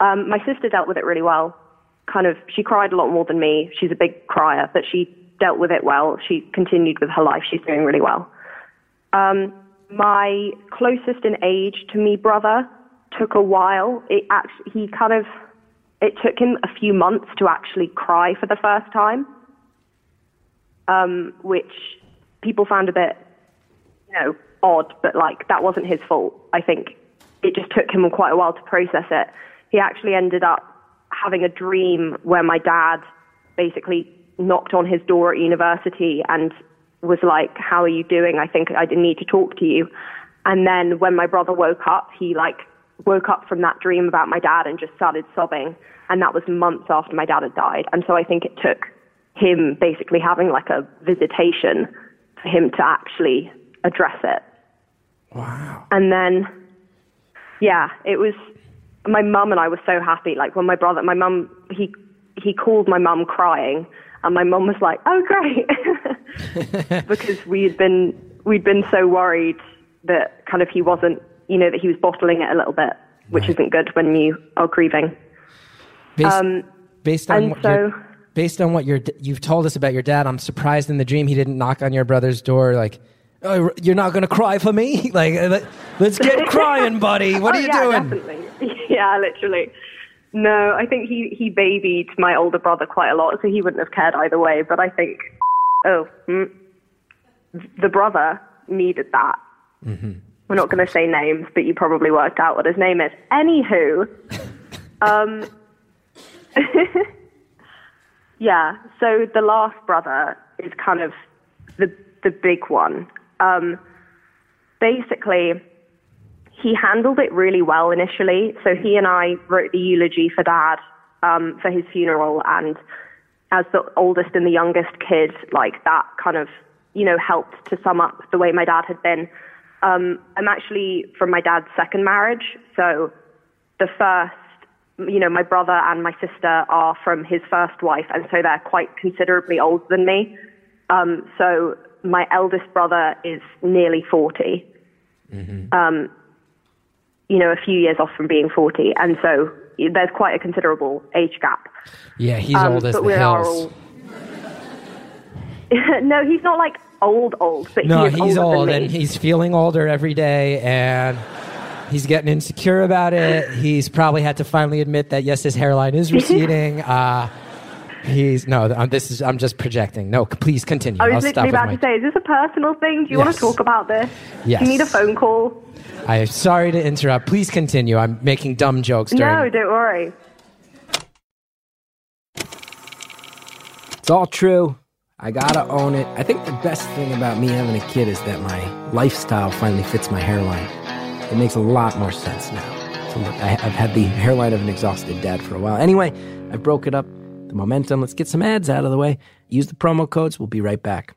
Um, my sister dealt with it really well. Kind of, she cried a lot more than me. She's a big crier, but she dealt with it well. She continued with her life. She's doing really well. Um, my closest in age to me brother took a while. It actually, he kind of, it took him a few months to actually cry for the first time, um, which people found a bit, you know, odd, but like that wasn't his fault. I think it just took him quite a while to process it. He actually ended up having a dream where my dad basically knocked on his door at university and was like, "How are you doing? I think I need to talk to you." And then when my brother woke up, he like woke up from that dream about my dad and just started sobbing. And that was months after my dad had died. And so I think it took him basically having like a visitation for him to actually address it. Wow. And then, yeah, it was my mum and I were so happy. Like when my brother, my mum, he he called my mum crying, and my mum was like, "Oh, great," because we had been we'd been so worried that kind of he wasn't, you know, that he was bottling it a little bit, which Right. isn't good when you are grieving. Based, Um, based on what so- based on what your you've told us about your dad, I'm surprised in the dream he didn't knock on your brother's door like, "Oh, you're not going to cry for me? Like, uh, let- let's get crying, buddy. What oh, are you yeah, doing?" Definitely. Yeah, literally. No, I think he, he babied my older brother quite a lot, so he wouldn't have cared either way. But I think, oh, hmm, the brother needed that. Mm-hmm. We're not going to say names, but you probably worked out what his name is. Anywho, um, yeah. So the last brother is kind of the the big one. Um, basically, he handled it really well initially. So he and I wrote the eulogy for dad um, for his funeral, and as the oldest and the youngest kid, like that kind of you know helped to sum up the way my dad had been. Um, I'm actually from my dad's second marriage, so the first, you know, my brother and my sister are from his first wife, and so they're quite considerably older than me. Um, so my eldest brother is nearly 40 um, you know, a few years off from being 40. And so there's quite a considerable age gap. Yeah, he's Um, old as the hills. all. no, he's not like old, old, but No, he he's older old than me. and he's feeling older every day and he's getting insecure about it. He's probably had to finally admit that yes, his hairline is receding. uh, he's no, this is I'm just projecting. No, please continue. I I'll was literally with about my. to say, is this a personal thing? Do you want to talk about this? Yes. Do you need a phone call? I'm sorry to interrupt. Please continue. I'm making dumb jokes during. No, don't worry. It's all true. I gotta own it. I think the best thing about me having a kid is that my lifestyle finally fits my hairline. It makes a lot more sense now. So look, I, I've had the hairline of an exhausted dad for a while. Anyway, I broke it up. The momentum. Let's get some ads out of the way. Use the promo codes. We'll be right back.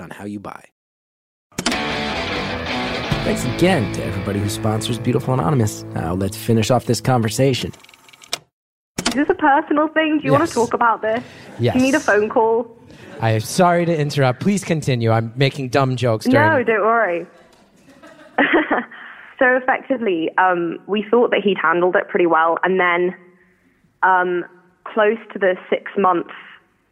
on how you buy. Thanks again to everybody who sponsors Beautiful Anonymous. Now let's finish off this conversation. Is this a personal thing? Do you want to talk about this? Yes. Do you need a phone call? I'm sorry to interrupt. Please continue. I'm making dumb jokes during. No, don't worry. so effectively, um, we thought that he'd handled it pretty well, and then um, close to the six month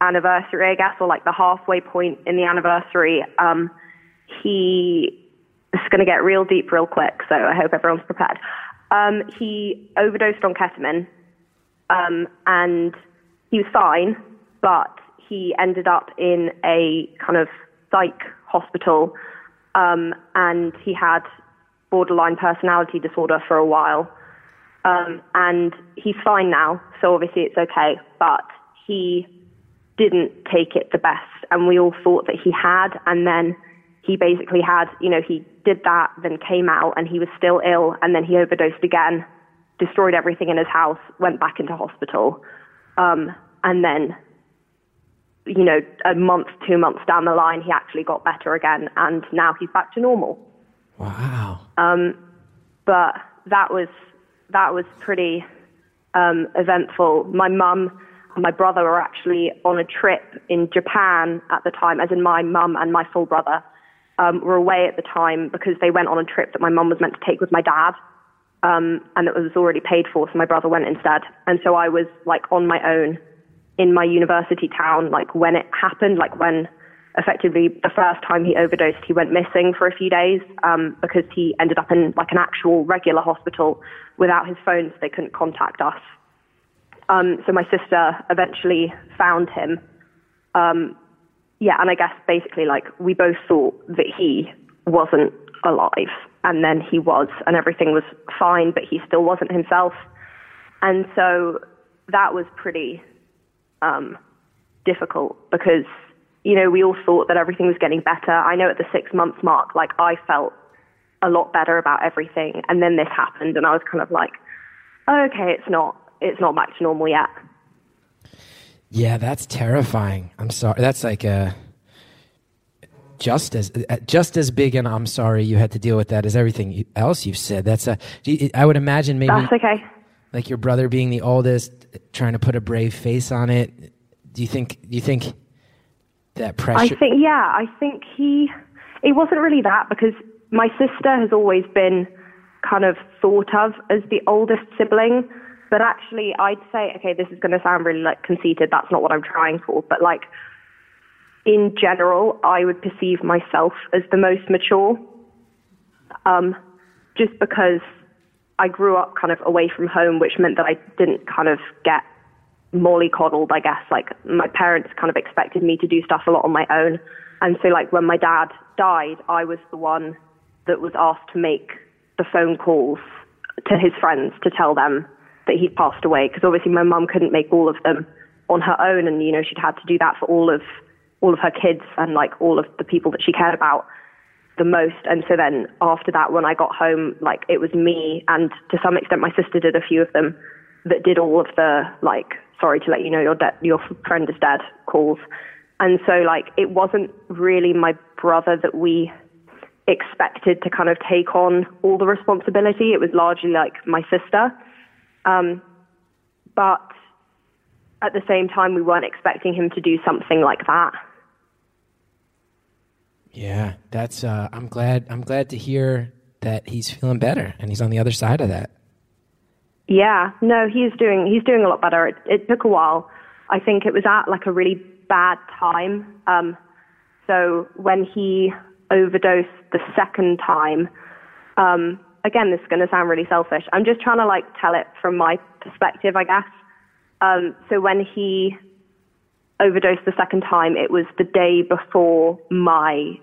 anniversary, I guess, or like the halfway point in the anniversary, um, he it's going to get real deep real quick. So I hope everyone's prepared. Um, he overdosed on ketamine, um, and he was fine, but he ended up in a kind of psych hospital, um, and he had borderline personality disorder for a while. Um, and he's fine now, so obviously it's okay. But he didn't take it the best, and we all thought that he had. And then he basically had, you know, he did that, then came out and he was still ill, and then he overdosed again, destroyed everything in his house, went back into hospital, um, and then, you know, a month, two months down the line, he actually got better again, and now he's back to normal. Wow. Um, but that was that was pretty um, eventful. My mum and my brother were actually on a trip in Japan at the time, as in my mum and my full brother um, were away at the time because they went on a trip that my mum was meant to take with my dad. Um, and it was already paid for, so my brother went instead. And so I was like on my own in my university town, like when it happened, like when effectively the first time he overdosed, he went missing for a few days um, because he ended up in like an actual regular hospital without his phone, so they couldn't contact us. Um, so my sister eventually found him. Um, yeah, and I guess basically like we both thought that he wasn't alive, and then he was, and everything was fine, but he still wasn't himself. And so that was pretty um, difficult because you know, we all thought that everything was getting better. I know at the six month mark, like I felt a lot better about everything. And then this happened and I was kind of like, oh, okay, it's not, it's not back to normal yet. Yeah, that's terrifying. I'm sorry. That's like a just as uh, just as big and I'm sorry you had to deal with that as everything else you've said. That's a I would imagine maybe That's okay. Like your brother being the oldest trying to put a brave face on it. Do you think do you think that pressure? I think, yeah, I think he, it wasn't really that because my sister has always been kind of thought of as the oldest sibling. But actually, I'd say, okay, this is going to sound really like conceited. That's not what I'm trying for. But like, in general, I would perceive myself as the most mature. Um, just because I grew up kind of away from home, which meant that I didn't kind of get mollycoddled, I guess. Like my parents kind of expected me to do stuff a lot on my own. And so like when my dad died, I was the one that was asked to make the phone calls to his friends to tell them that he'd passed away because obviously my mum couldn't make all of them on her own and you know she'd had to do that for all of all of her kids and like all of the people that she cared about the most and so then after that when I got home like it was me and to some extent my sister did a few of them that did all of the like sorry to let you know your de- your friend is dead calls. And so like it wasn't really my brother that we expected to kind of take on all the responsibility. It was largely like my sister. Um, but at the same time, we weren't expecting him to do something like that. Yeah, that's. Uh, I'm glad. I'm glad to hear that he's feeling better and he's on the other side of that. Yeah, no, he's doing he's doing a lot better. It, it took a while. I think it was at like a really bad time. Um, so when he overdosed the second time, um, again, this is going to sound really selfish. I'm just trying to like tell it from my perspective, I guess. Um, so when he overdosed the second time, it was the day before my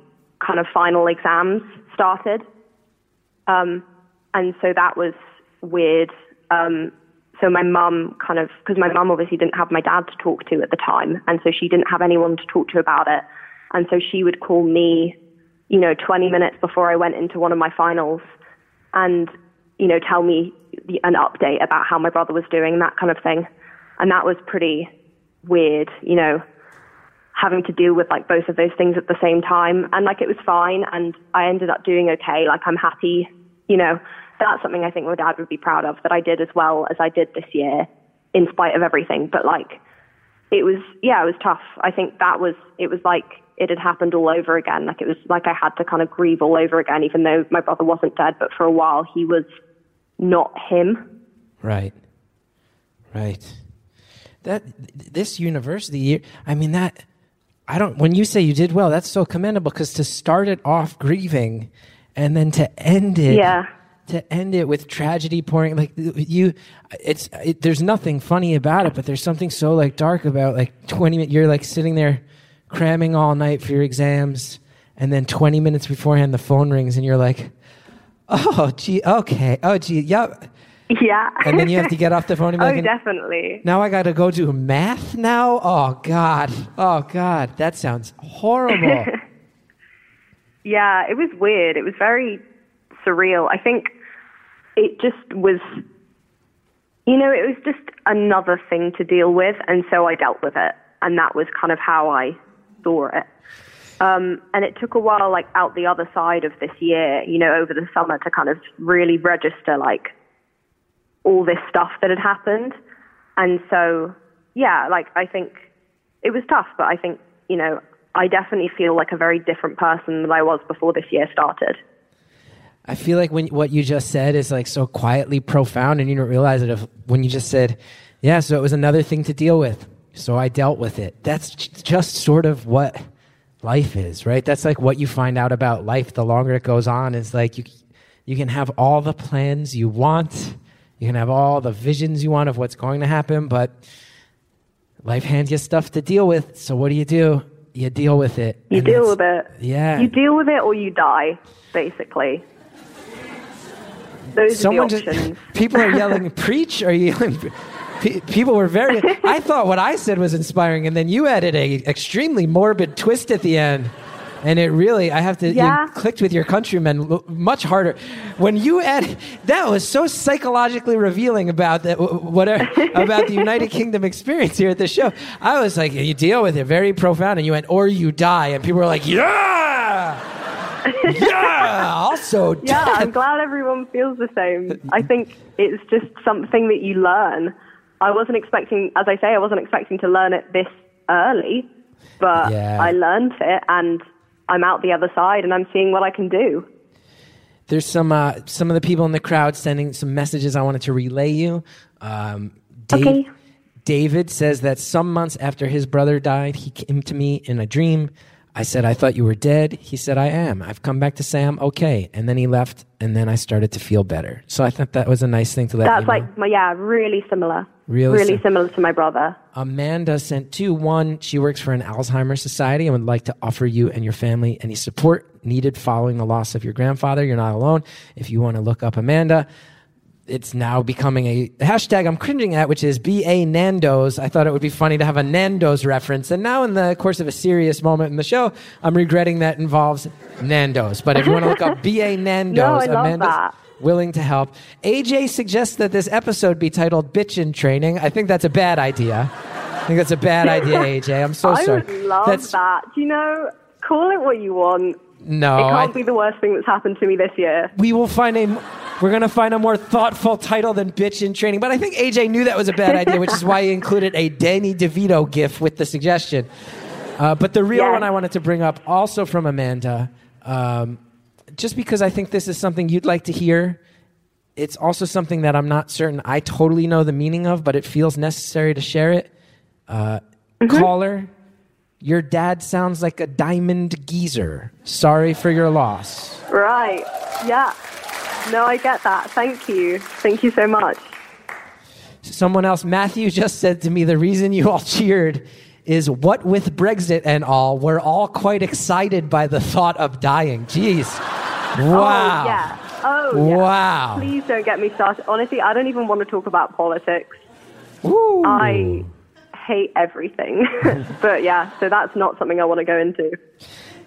kind of final exams started. Um, and so that was weird um, so my mum kind of, because my mum obviously didn't have my dad to talk to at the time, and so she didn't have anyone to talk to about it. And so she would call me, you know, 20 minutes before I went into one of my finals and, you know, tell me the, an update about how my brother was doing, and that kind of thing. And that was pretty weird, you know, having to deal with like both of those things at the same time. And like it was fine, and I ended up doing okay. Like I'm happy, you know, that's something I think my dad would be proud of that I did as well as I did this year, in spite of everything. But like, it was, yeah, it was tough. I think that was, it was like it had happened all over again. Like it was like I had to kind of grieve all over again, even though my brother wasn't dead, but for a while he was not him. Right. Right. That, this university, year, I mean, that, I don't, when you say you did well, that's so commendable because to start it off grieving and then to end it. Yeah to end it with tragedy pouring like you it's it, there's nothing funny about it but there's something so like dark about like 20 minutes you're like sitting there cramming all night for your exams and then 20 minutes beforehand the phone rings and you're like oh gee okay oh gee yep yeah. And then you have to get off the phone and be oh like, definitely. now i gotta go do math now? Oh god. Oh god. That sounds horrible. Yeah, it was weird. It was very surreal. I think it just was, you know, it was just another thing to deal with, and so I dealt with it, and that was kind of how I saw it. Um, and it took a while, like out the other side of this year, you know, over the summer to kind of really register like all this stuff that had happened. And so, yeah, like I think it was tough, but I think, you know, I definitely feel like a very different person than I was before this year started. I feel like when what you just said is like so quietly profound, and you don't realize it if, when you just said, "Yeah." So it was another thing to deal with. So I dealt with it. That's just sort of what life is, right? That's like what you find out about life the longer it goes on. Is like you you can have all the plans you want, you can have all the visions you want of what's going to happen, but life hands you stuff to deal with. So what do you do? You deal with it. You deal with it. Yeah. You deal with it or you die, basically. Those Someone are the just people are yelling preach are you yelling pe- people were very i thought what i said was inspiring and then you added a extremely morbid twist at the end. And it really i have to Yeah. you clicked with your countrymen much harder. When you add that was so psychologically revealing about that whatever about the united kingdom experience here at the show. I was like you deal with it very profound and you went or you die and people were like yeah yeah also Yeah, death." I'm glad everyone feels the same. I think it's just something that you learn. I wasn't expecting, as I say, I wasn't expecting to learn it this early, but Yeah. I learned it and I'm out the other side and I'm seeing what I can do. There's some uh, some of the people in the crowd sending some messages I wanted to relay you. Um, Dave, Okay. David says that some months after his brother died, he came to me in a dream. I said, I thought you were dead. He said, I am. I've come back to say I'm okay. And then he left, and then I started to feel better. So I thought that was a nice thing to let That's you know. like, my, yeah, really similar. Really really sim- similar to my brother. Amanda sent two. One, she works for an Alzheimer's society and would like to offer you and your family any support needed following the loss of your grandfather. You're not alone. If you want to look up Amanda, it's now becoming a hashtag I'm cringing at, which is BA Nando's. I thought it would be funny to have a Nando's reference. And now, in the course of a serious moment in the show, I'm regretting that involves Nando's. But if you want to look up BA Nando's, No, I love Amanda's that. willing to help. AJ suggests that this episode be titled Bitchin' Training. I think that's a bad idea. I think that's a bad idea, AJ. I'm so I sorry. would love that's, that. Do you know, call it what you want. No, it can't be the worst thing that's happened to me this year. we will find a we're going to find a more thoughtful title than bitch in training but i think aj knew that was a bad idea which is why he included a danny devito gif with the suggestion uh, but the real Yes. one i wanted to bring up also from amanda um, just because i think this is something you'd like to hear it's also something that i'm not certain i totally know the meaning of but it feels necessary to share it uh, caller your dad sounds like a diamond geezer sorry for your loss Right. Yeah. No, I get that. Thank you. Thank you so much. Someone else, Matthew just said to me, the reason you all cheered is what with Brexit and all, we're all quite excited by the thought of dying. Jeez. Oh, wow. Oh, yeah. Oh, yeah. Wow. Please don't get me started. Honestly, I don't even want to talk about politics. Ooh. I hate everything. but yeah, so that's not something I want to go into.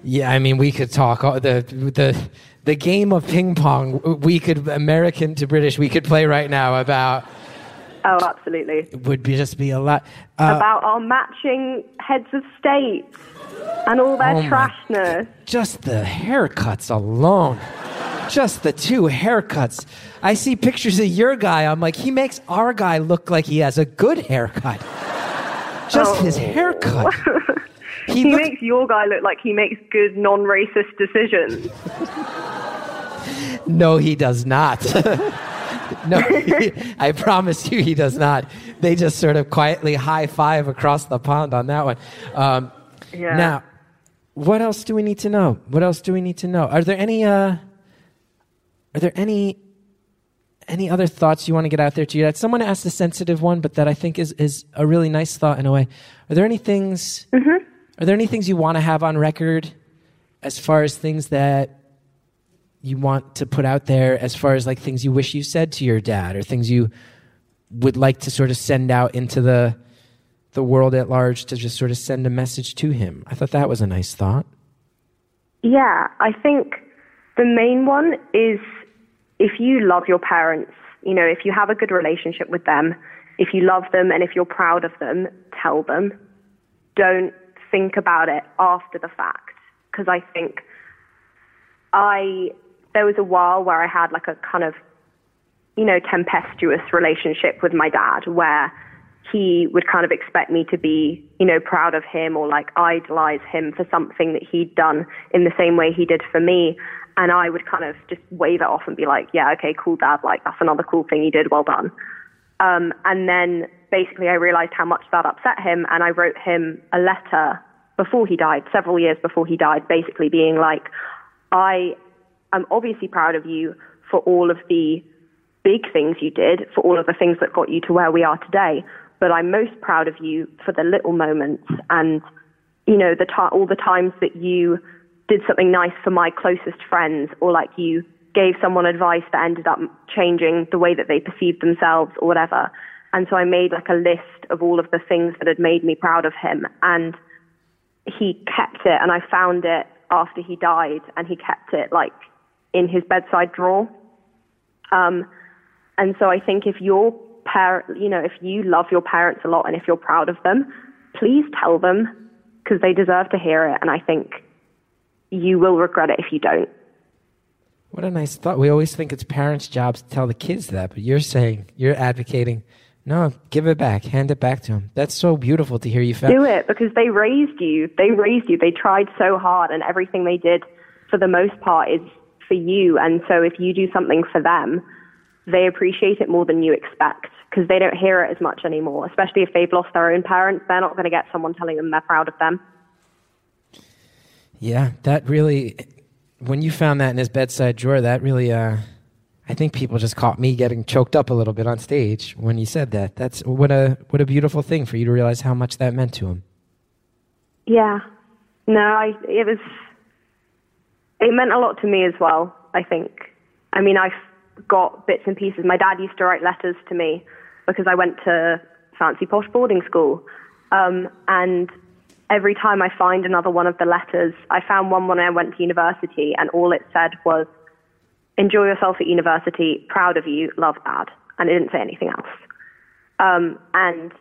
Yeah, I mean, we could talk the the the game of ping pong. We could American to British. We could play right now about Oh, absolutely. would be just be a lot. Uh, about our matching heads of state and all their Oh, my- trashness. just the haircuts alone. Just the two haircuts. I see pictures of your guy. I'm like, he makes our guy look like he has a good haircut. Just his haircut. He, He look- makes your guy look like he makes good non-racist decisions. no, he does not. no, he- I promise you, he does not. They just sort of quietly high five across the pond on that one. Um, Yeah. Now, what else do we need to know? What else do we need to know? Are there any? Uh, are there any? Any other thoughts you want to get out there to you? Someone asked a sensitive one, but that I think is is a really nice thought in a way. Are there any things? Are there any things you want to have on record, as far as things that you want to put out there, as far as like things you wish you said to your dad, or things you would like to sort of send out into the the world at large to just sort of send a message to him. I thought that was a nice thought. Yeah, I think the main one is if you love your parents, you know, if you have a good relationship with them, if you love them and if you're proud of them, tell them. Don't think about it after the fact. Because I think I, there was a while where I had like a kind of, you know, tempestuous relationship with my dad where he would kind of expect me to be, you know, proud of him or like idolize him for something that he'd done in the same way he did for me. And I would kind of just wave it off and be like, yeah, okay, cool, dad. Like, that's another cool thing you did. Well done. Um, and then basically I realized how much that upset him. And I wrote him a letter before he died, several years before he died, basically being like, I am obviously proud of you for all of the big things you did, for all of the things that got you to where we are today. But I'm most proud of you for the little moments and, you know, the t- all the times that you did something nice for my closest friends or like you gave someone advice that ended up changing the way that they perceived themselves or whatever. And so I made like a list of all of the things that had made me proud of him. And he kept it and I found it after he died and he kept it like in his bedside drawer. Um, and so I think if your parent, you know, if you love your parents a lot and if you're proud of them, please tell them because they deserve to hear it. And I think you will regret it if you don't. What a nice thought. We always think it's parents' jobs to tell the kids that, but you're saying, you're advocating, no, give it back, hand it back to him. That's so beautiful to hear you found. Do it because they raised you. They raised you. They tried so hard, and everything they did, for the most part, is for you. And so if you do something for them, they appreciate it more than you expect because they don't hear it as much anymore, especially if they've lost their own parents. They're not going to get someone telling them they're proud of them. Yeah, that really, when you found that in his bedside drawer, that really, uh, I think people just caught me getting choked up a little bit on stage when you said that. That's what a what a beautiful thing for you to realize how much that meant to him. Yeah, no, I it was it meant a lot to me as well. I think. I mean, I've got bits and pieces. My dad used to write letters to me because I went to fancy posh boarding school, um, and every time I find another one of the letters, I found one when I went to university, and all it said was, "Enjoy yourself at university. Proud of you. Love, Dad." And it didn't say anything else. Um, and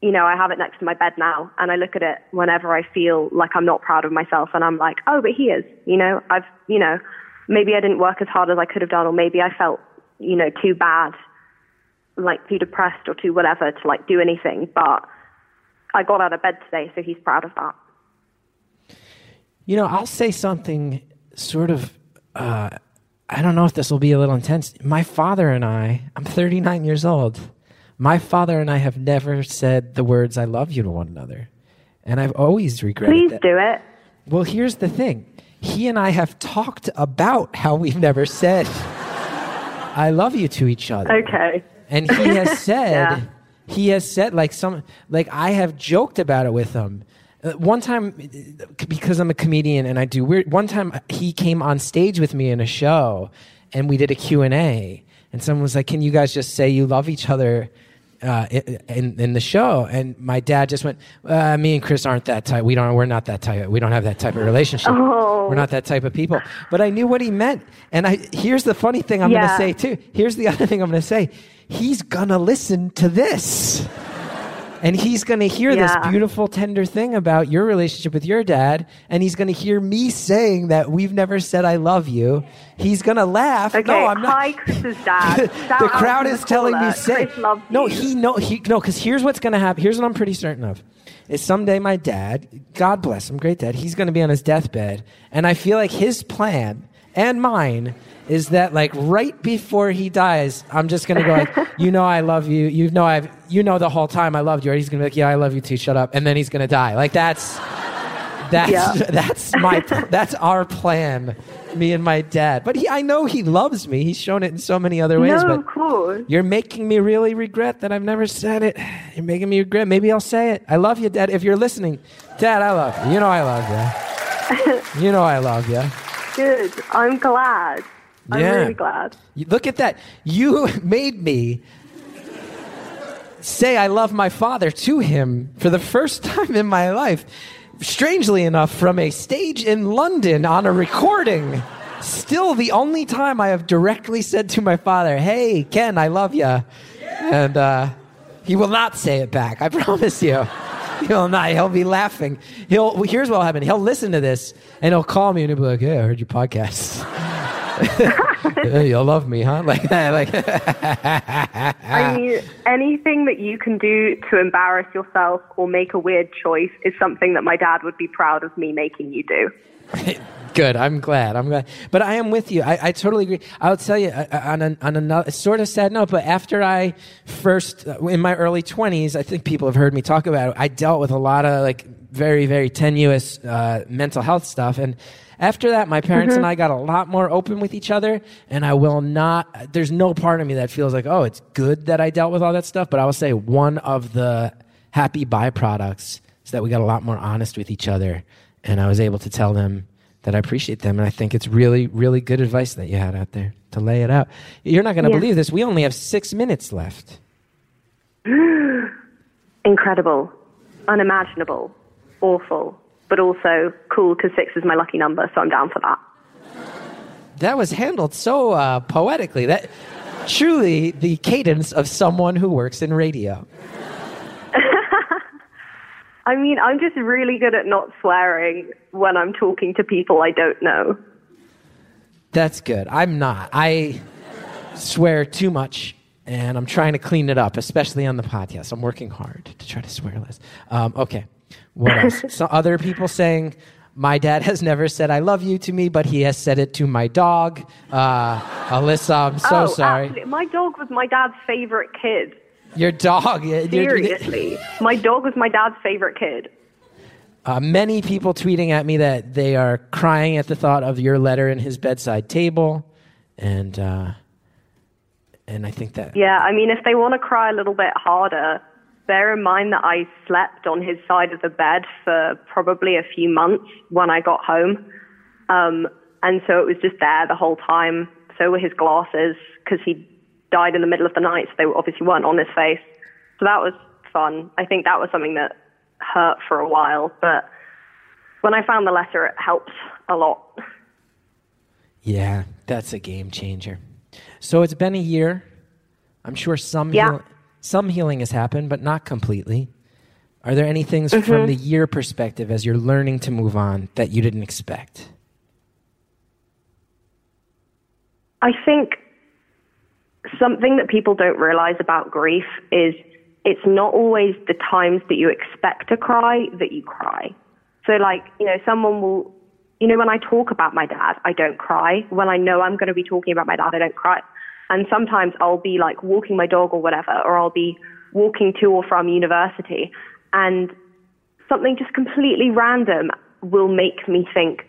you know, I have it next to my bed now, and I look at it whenever I feel like I'm not proud of myself, and I'm like, "Oh, but he is." You know, I've, you know, maybe I didn't work as hard as I could have done, or maybe I felt, you know, too bad, like too depressed or too whatever to like do anything, but I got out of bed today, so he's proud of that. You know, I'll say something sort of, uh, I don't know if this will be a little intense. My father and I, I'm 39 years old. My father and I have never said the words "I love you" to one another, and I've always regretted Please that. do it. Well, here's the thing. He and I have talked about how we've never said "I love you" to each other. Okay. And he has said, Yeah. he has said like some, like I have joked about it with him. Uh, one time, because I'm a comedian and I do weird. One time he came on stage with me in a show, and we did a Q and A, and someone was like, "Can you guys just say you love each other?" Uh, in in the show, and my dad just went, uh, "Me and Chris aren't that type. We don't. We're not that type. We don't have that type of relationship. Oh. We're not that type of people." But I knew what he meant, and I here's the funny thing I'm Yeah. going to say too. Here's the other thing I'm going to say. He's gonna listen to this. And he's going to hear Yeah. this beautiful, tender thing about your relationship with your dad. And he's going to hear me saying that we've never said I love you. He's going to laugh. Okay. no, I'm not. Hi, Chris's dad. The crowd is telling me say no he no he no because here's what's gonna happen here's what i'm pretty certain of is someday my dad god bless him great dad he's gonna be on his deathbed and i feel like his plan and mine is that like right before he dies i'm just gonna go like you know i love you you know i've you know the whole time i loved you he's gonna be like yeah i love you too shut up and then he's gonna die like that's that's Yeah. that's my that's our plan me and my dad but he i know he loves me he's shown it in so many other ways No, but of course. you're making me really regret that I've never said it. You're making me regret. Maybe I'll say it. I love you, Dad. If you're listening, Dad, I love you. You know I love you. you know I love you. Good. I'm glad. I'm Yeah. really glad. Look at that. You made me say I love my father to him for the first time in my life. strangely enough, from a stage in London on a recording. Still, the only time I have directly said to my father, "Hey, Ken, I love you," and uh, he will not say it back. I promise you. He'll not. He'll be laughing. He'll. Here's what'll happen. He'll listen to this and he'll call me and he'll be like, "Hey, I heard your podcast." you'll love me, huh? Like that. Like. I mean, anything that you can do to embarrass yourself or make a weird choice is something that my dad would be proud of me making you do. Good. I'm glad. I'm glad. But I am with you. I, I totally agree. I'll tell you uh, uh, on, an, on another sort of sad note, but after I first, uh, in my early 20s, I think people have heard me talk about it, I dealt with a lot of like very, very tenuous uh, mental health stuff. And after that, my parents Mm-hmm. and I got a lot more open with each other. And I will not, there's no part of me that feels like, oh, it's good that I dealt with all that stuff. But I will say one of the happy byproducts is that we got a lot more honest with each other. And I was able to tell them that I appreciate them. And I think it's really, really good advice that you had out there to lay it out. You're not going to Yeah. believe this. We only have six minutes left. Incredible, unimaginable, awful, but also cool because six is my lucky number, so I'm down for that. That was handled so uh, poetically. That truly the cadence of someone who works in radio. I mean, I'm just really good at not swearing when I'm talking to people I don't know. That's good. I'm not. I swear too much, and I'm trying to clean it up, especially on the podcast. I'm working hard to try to swear less. Um, okay. What else? so other people saying, my dad has never said I love you to me, but he has said it to my dog. Uh, Alyssa, I'm so oh, sorry. absolutely. My dog was my dad's favorite kid. Your dog. Seriously. my dog was my dad's favorite kid. Uh, many people tweeting at me that they are crying at the thought of your letter in his bedside table, and uh, and I think that Yeah, I mean, if they want to cry a little bit harder, bear in mind that I slept on his side of the bed for probably a few months when I got home. Um, and so it was just there the whole time. So were his glasses because he died in the middle of the night, so they obviously weren't on his face. So that was fun. I think that was something that hurt for a while, but when I found the letter, it helped a lot. yeah, that's a game changer. So it's been a year. I'm sure some Yeah. heal- some healing has happened, but not completely. Are there any things Mm-hmm. from the year perspective as you're learning to move on that you didn't expect? I think something that people don't realize about grief is it's not always the times that you expect to cry that you cry. So, like, you know, someone will, you know, when I talk about my dad, I don't cry. When I know I'm going to be talking about my dad, I don't cry. And sometimes I'll be like walking my dog or whatever, or I'll be walking to or from university, and something just completely random will make me think,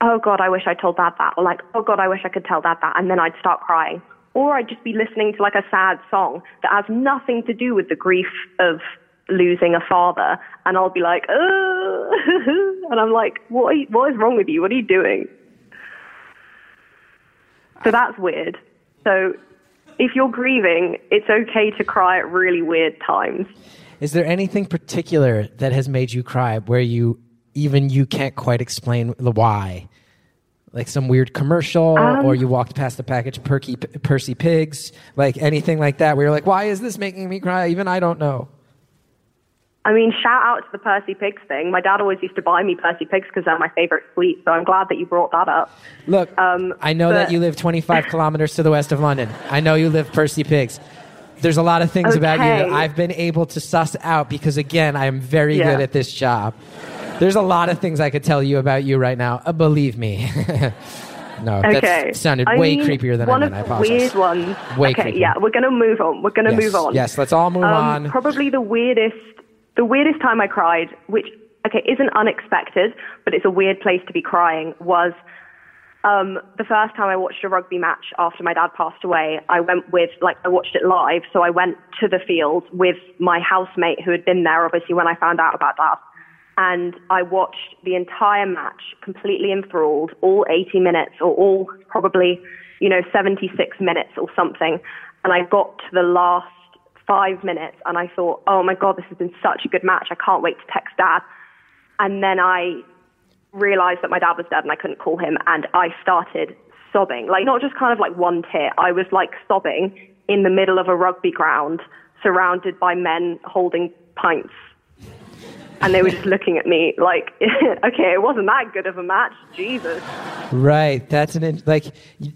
oh God, I wish I told dad that, or like, oh God, I wish I could tell dad that, and then I'd start crying. Or I'd just be listening to like a sad song that has nothing to do with the grief of losing a father, and I'll be like, oh, and I'm like, what, you, what is wrong with you? What are you doing? So that's weird. So if you're grieving, it's okay to cry at really weird times. Is there anything particular that has made you cry where you even you can't quite explain the why? Like some weird commercial, Um, or you walked past the package Perky, Percy Pigs, like anything like that, where you're like, "Why is this making me cry?" Even I don't know. I mean, shout out to the Percy Pigs thing. My dad always used to buy me Percy Pigs because they're my favorite sweet. So I'm glad that you brought that up. Look, Um, I know that you live 25 kilometers to the west of London. I know you live Percy Pigs. There's a lot of things about you that I've been able to suss out because, again, I am very Yeah. good at this job. There's a lot of things I could tell you about you right now. Uh, believe me. no, Okay. that sounded I way mean, creepier than I one meant. of I apologize. weird ones. Way okay, creepier. yeah, we're gonna move on. We're gonna yes. move on. Yes, let's all move Um, on. Probably the weirdest, the weirdest time I cried, which okay isn't unexpected, but it's a weird place to be crying. Was um, the first time I watched a rugby match after my dad passed away. I went with like I watched it live, so I went to the field with my housemate who had been there obviously when I found out about dad. And I watched the entire match completely enthralled, all 80 minutes or all probably, you know, 76 minutes or something. And I got to the last five minutes and I thought, oh my God, this has been such a good match. I can't wait to text dad. And then I realized that my dad was dead and I couldn't call him. And I started sobbing, like not just kind of like one tear. I was like sobbing in the middle of a rugby ground, surrounded by men holding pints. And they were just looking at me like, okay, it wasn't that good of a match. Jesus. Right. That's an like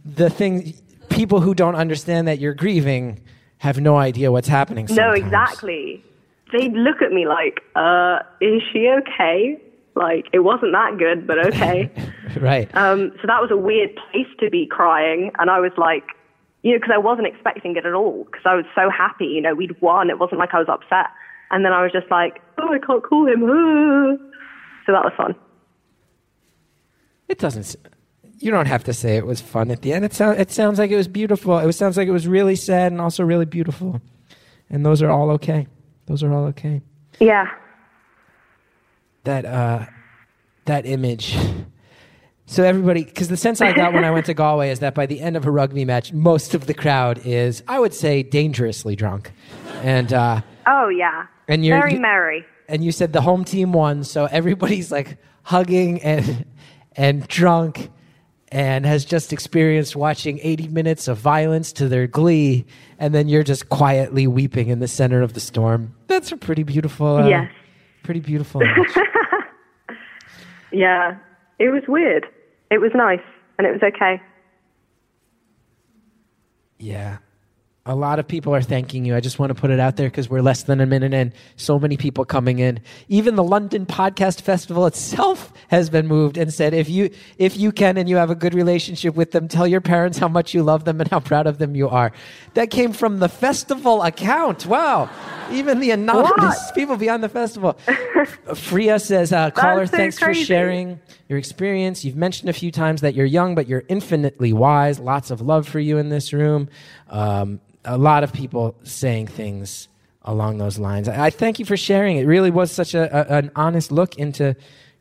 the thing. People who don't understand that you're grieving have no idea what's happening. No, exactly. They'd look at me like, uh, is she okay? Like, it wasn't that good, but okay. Right. um, so that was a weird place to be crying. And I was like, you know, because I wasn't expecting it at all, because I was so happy. You know, we'd won. It wasn't like I was upset. And then I was just like, oh, I can't call him. So that was fun. It doesn't. You don't have to say it was fun at the end. It sounds. It sounds like it was beautiful. It sounds like it was really sad and also really beautiful, and those are all okay. Those are all okay. Yeah. That uh, that image. So everybody, because the sense I got when I went to Galway is that by the end of a rugby match, most of the crowd is, I would say, dangerously drunk, and uh, Oh, yeah. And you're- Very you- merry. and you said the home team won, so everybody's like hugging and and drunk and has just experienced watching 80 minutes of violence to their glee, and then you're just quietly weeping in the center of the storm. That's a pretty beautiful, uh, Yes. pretty beautiful. Yeah. It was weird. It was nice. And it was okay. yeah. A lot of people are thanking you. I just want to put it out there because we're less than a minute in. So many people coming in. Even the London Podcast Festival itself has been moved and said, if you if you can and you have a good relationship with them, tell your parents how much you love them and how proud of them you are. That came from the festival account. Wow. Even the anonymous people beyond the festival. Freya says, uh, caller, so thanks for sharing your experience. You've mentioned a few times that you're young, but you're infinitely wise. Lots of love for you in this room. Um, a lot of people saying things along those lines. I, I thank you for sharing. It really was such a, a, an honest look into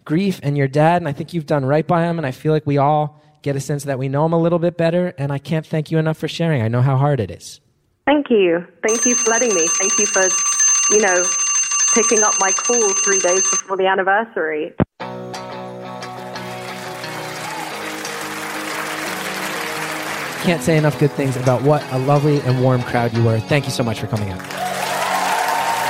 grief and your dad, and I think you've done right by him. And I feel like we all get a sense that we know him a little bit better. And I can't thank you enough for sharing. I know how hard it is. Thank you. Thank you for letting me. Thank you for, you know, picking up my call three days before the anniversary. Can't say enough good things about what a lovely and warm crowd you were. Thank you so much for coming out.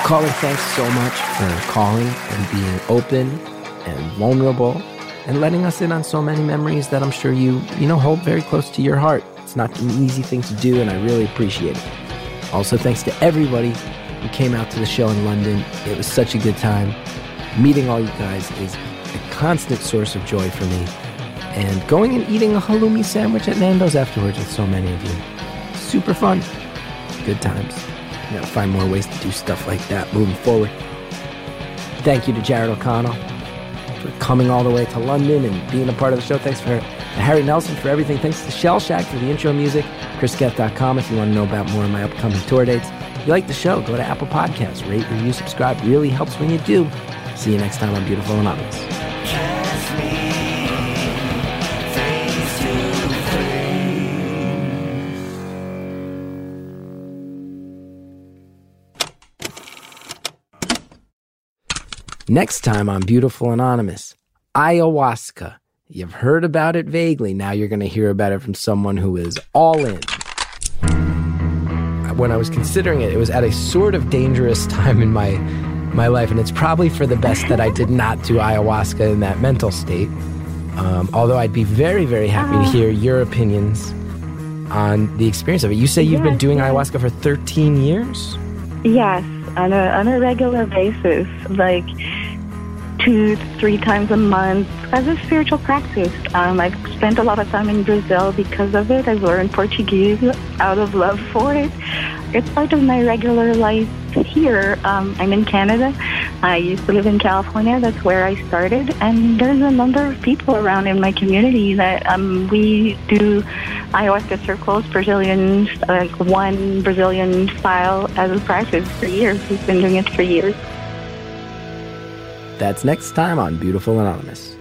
Caller, thanks so much for calling and being open and vulnerable and letting us in on so many memories that I'm sure you, you know, hold very close to your heart. It's not an easy thing to do, and I really appreciate it. Also, thanks to everybody who came out to the show in London. It was such a good time. Meeting all you guys is a constant source of joy for me. And going and eating a halloumi sandwich at Nando's afterwards with so many of you. Super fun. Good times. We gotta find more ways to do stuff like that moving forward. Thank you to Jared O'Connell for coming all the way to London and being a part of the show. Thanks for Harry Nelson for everything. Thanks to Shellshag for the intro music. ChrisGethard.com if you want to know about more of my upcoming tour dates. If you like the show, go to Apple Podcasts, rate, review, subscribe. Really helps when you do. See you next time on Beautiful Anonymous. Next time on Beautiful Anonymous, ayahuasca. You've heard about it vaguely. Now you're going to hear about it from someone who is all in. When I was considering it, it was at a sort of dangerous time in my my life, and it's probably for the best that I did not do ayahuasca in that mental state. Um, although I'd be very, very happy to hear your opinions on the experience of it. You say you've been doing yes. ayahuasca for 13 years? Yes, on a on a regular basis, like two, three times a month as a spiritual practice. Um, I've spent a lot of time in Brazil because of it. I've learned Portuguese out of love for it. It's part of my regular life here. Um, I'm in Canada. I used to live in California. That's where I started. And there's a number of people around in my community that um, we do ayahuasca circles, Brazilians, like one Brazilian style as a practice for years. We've been doing it for years. That's next time on Beautiful Anonymous.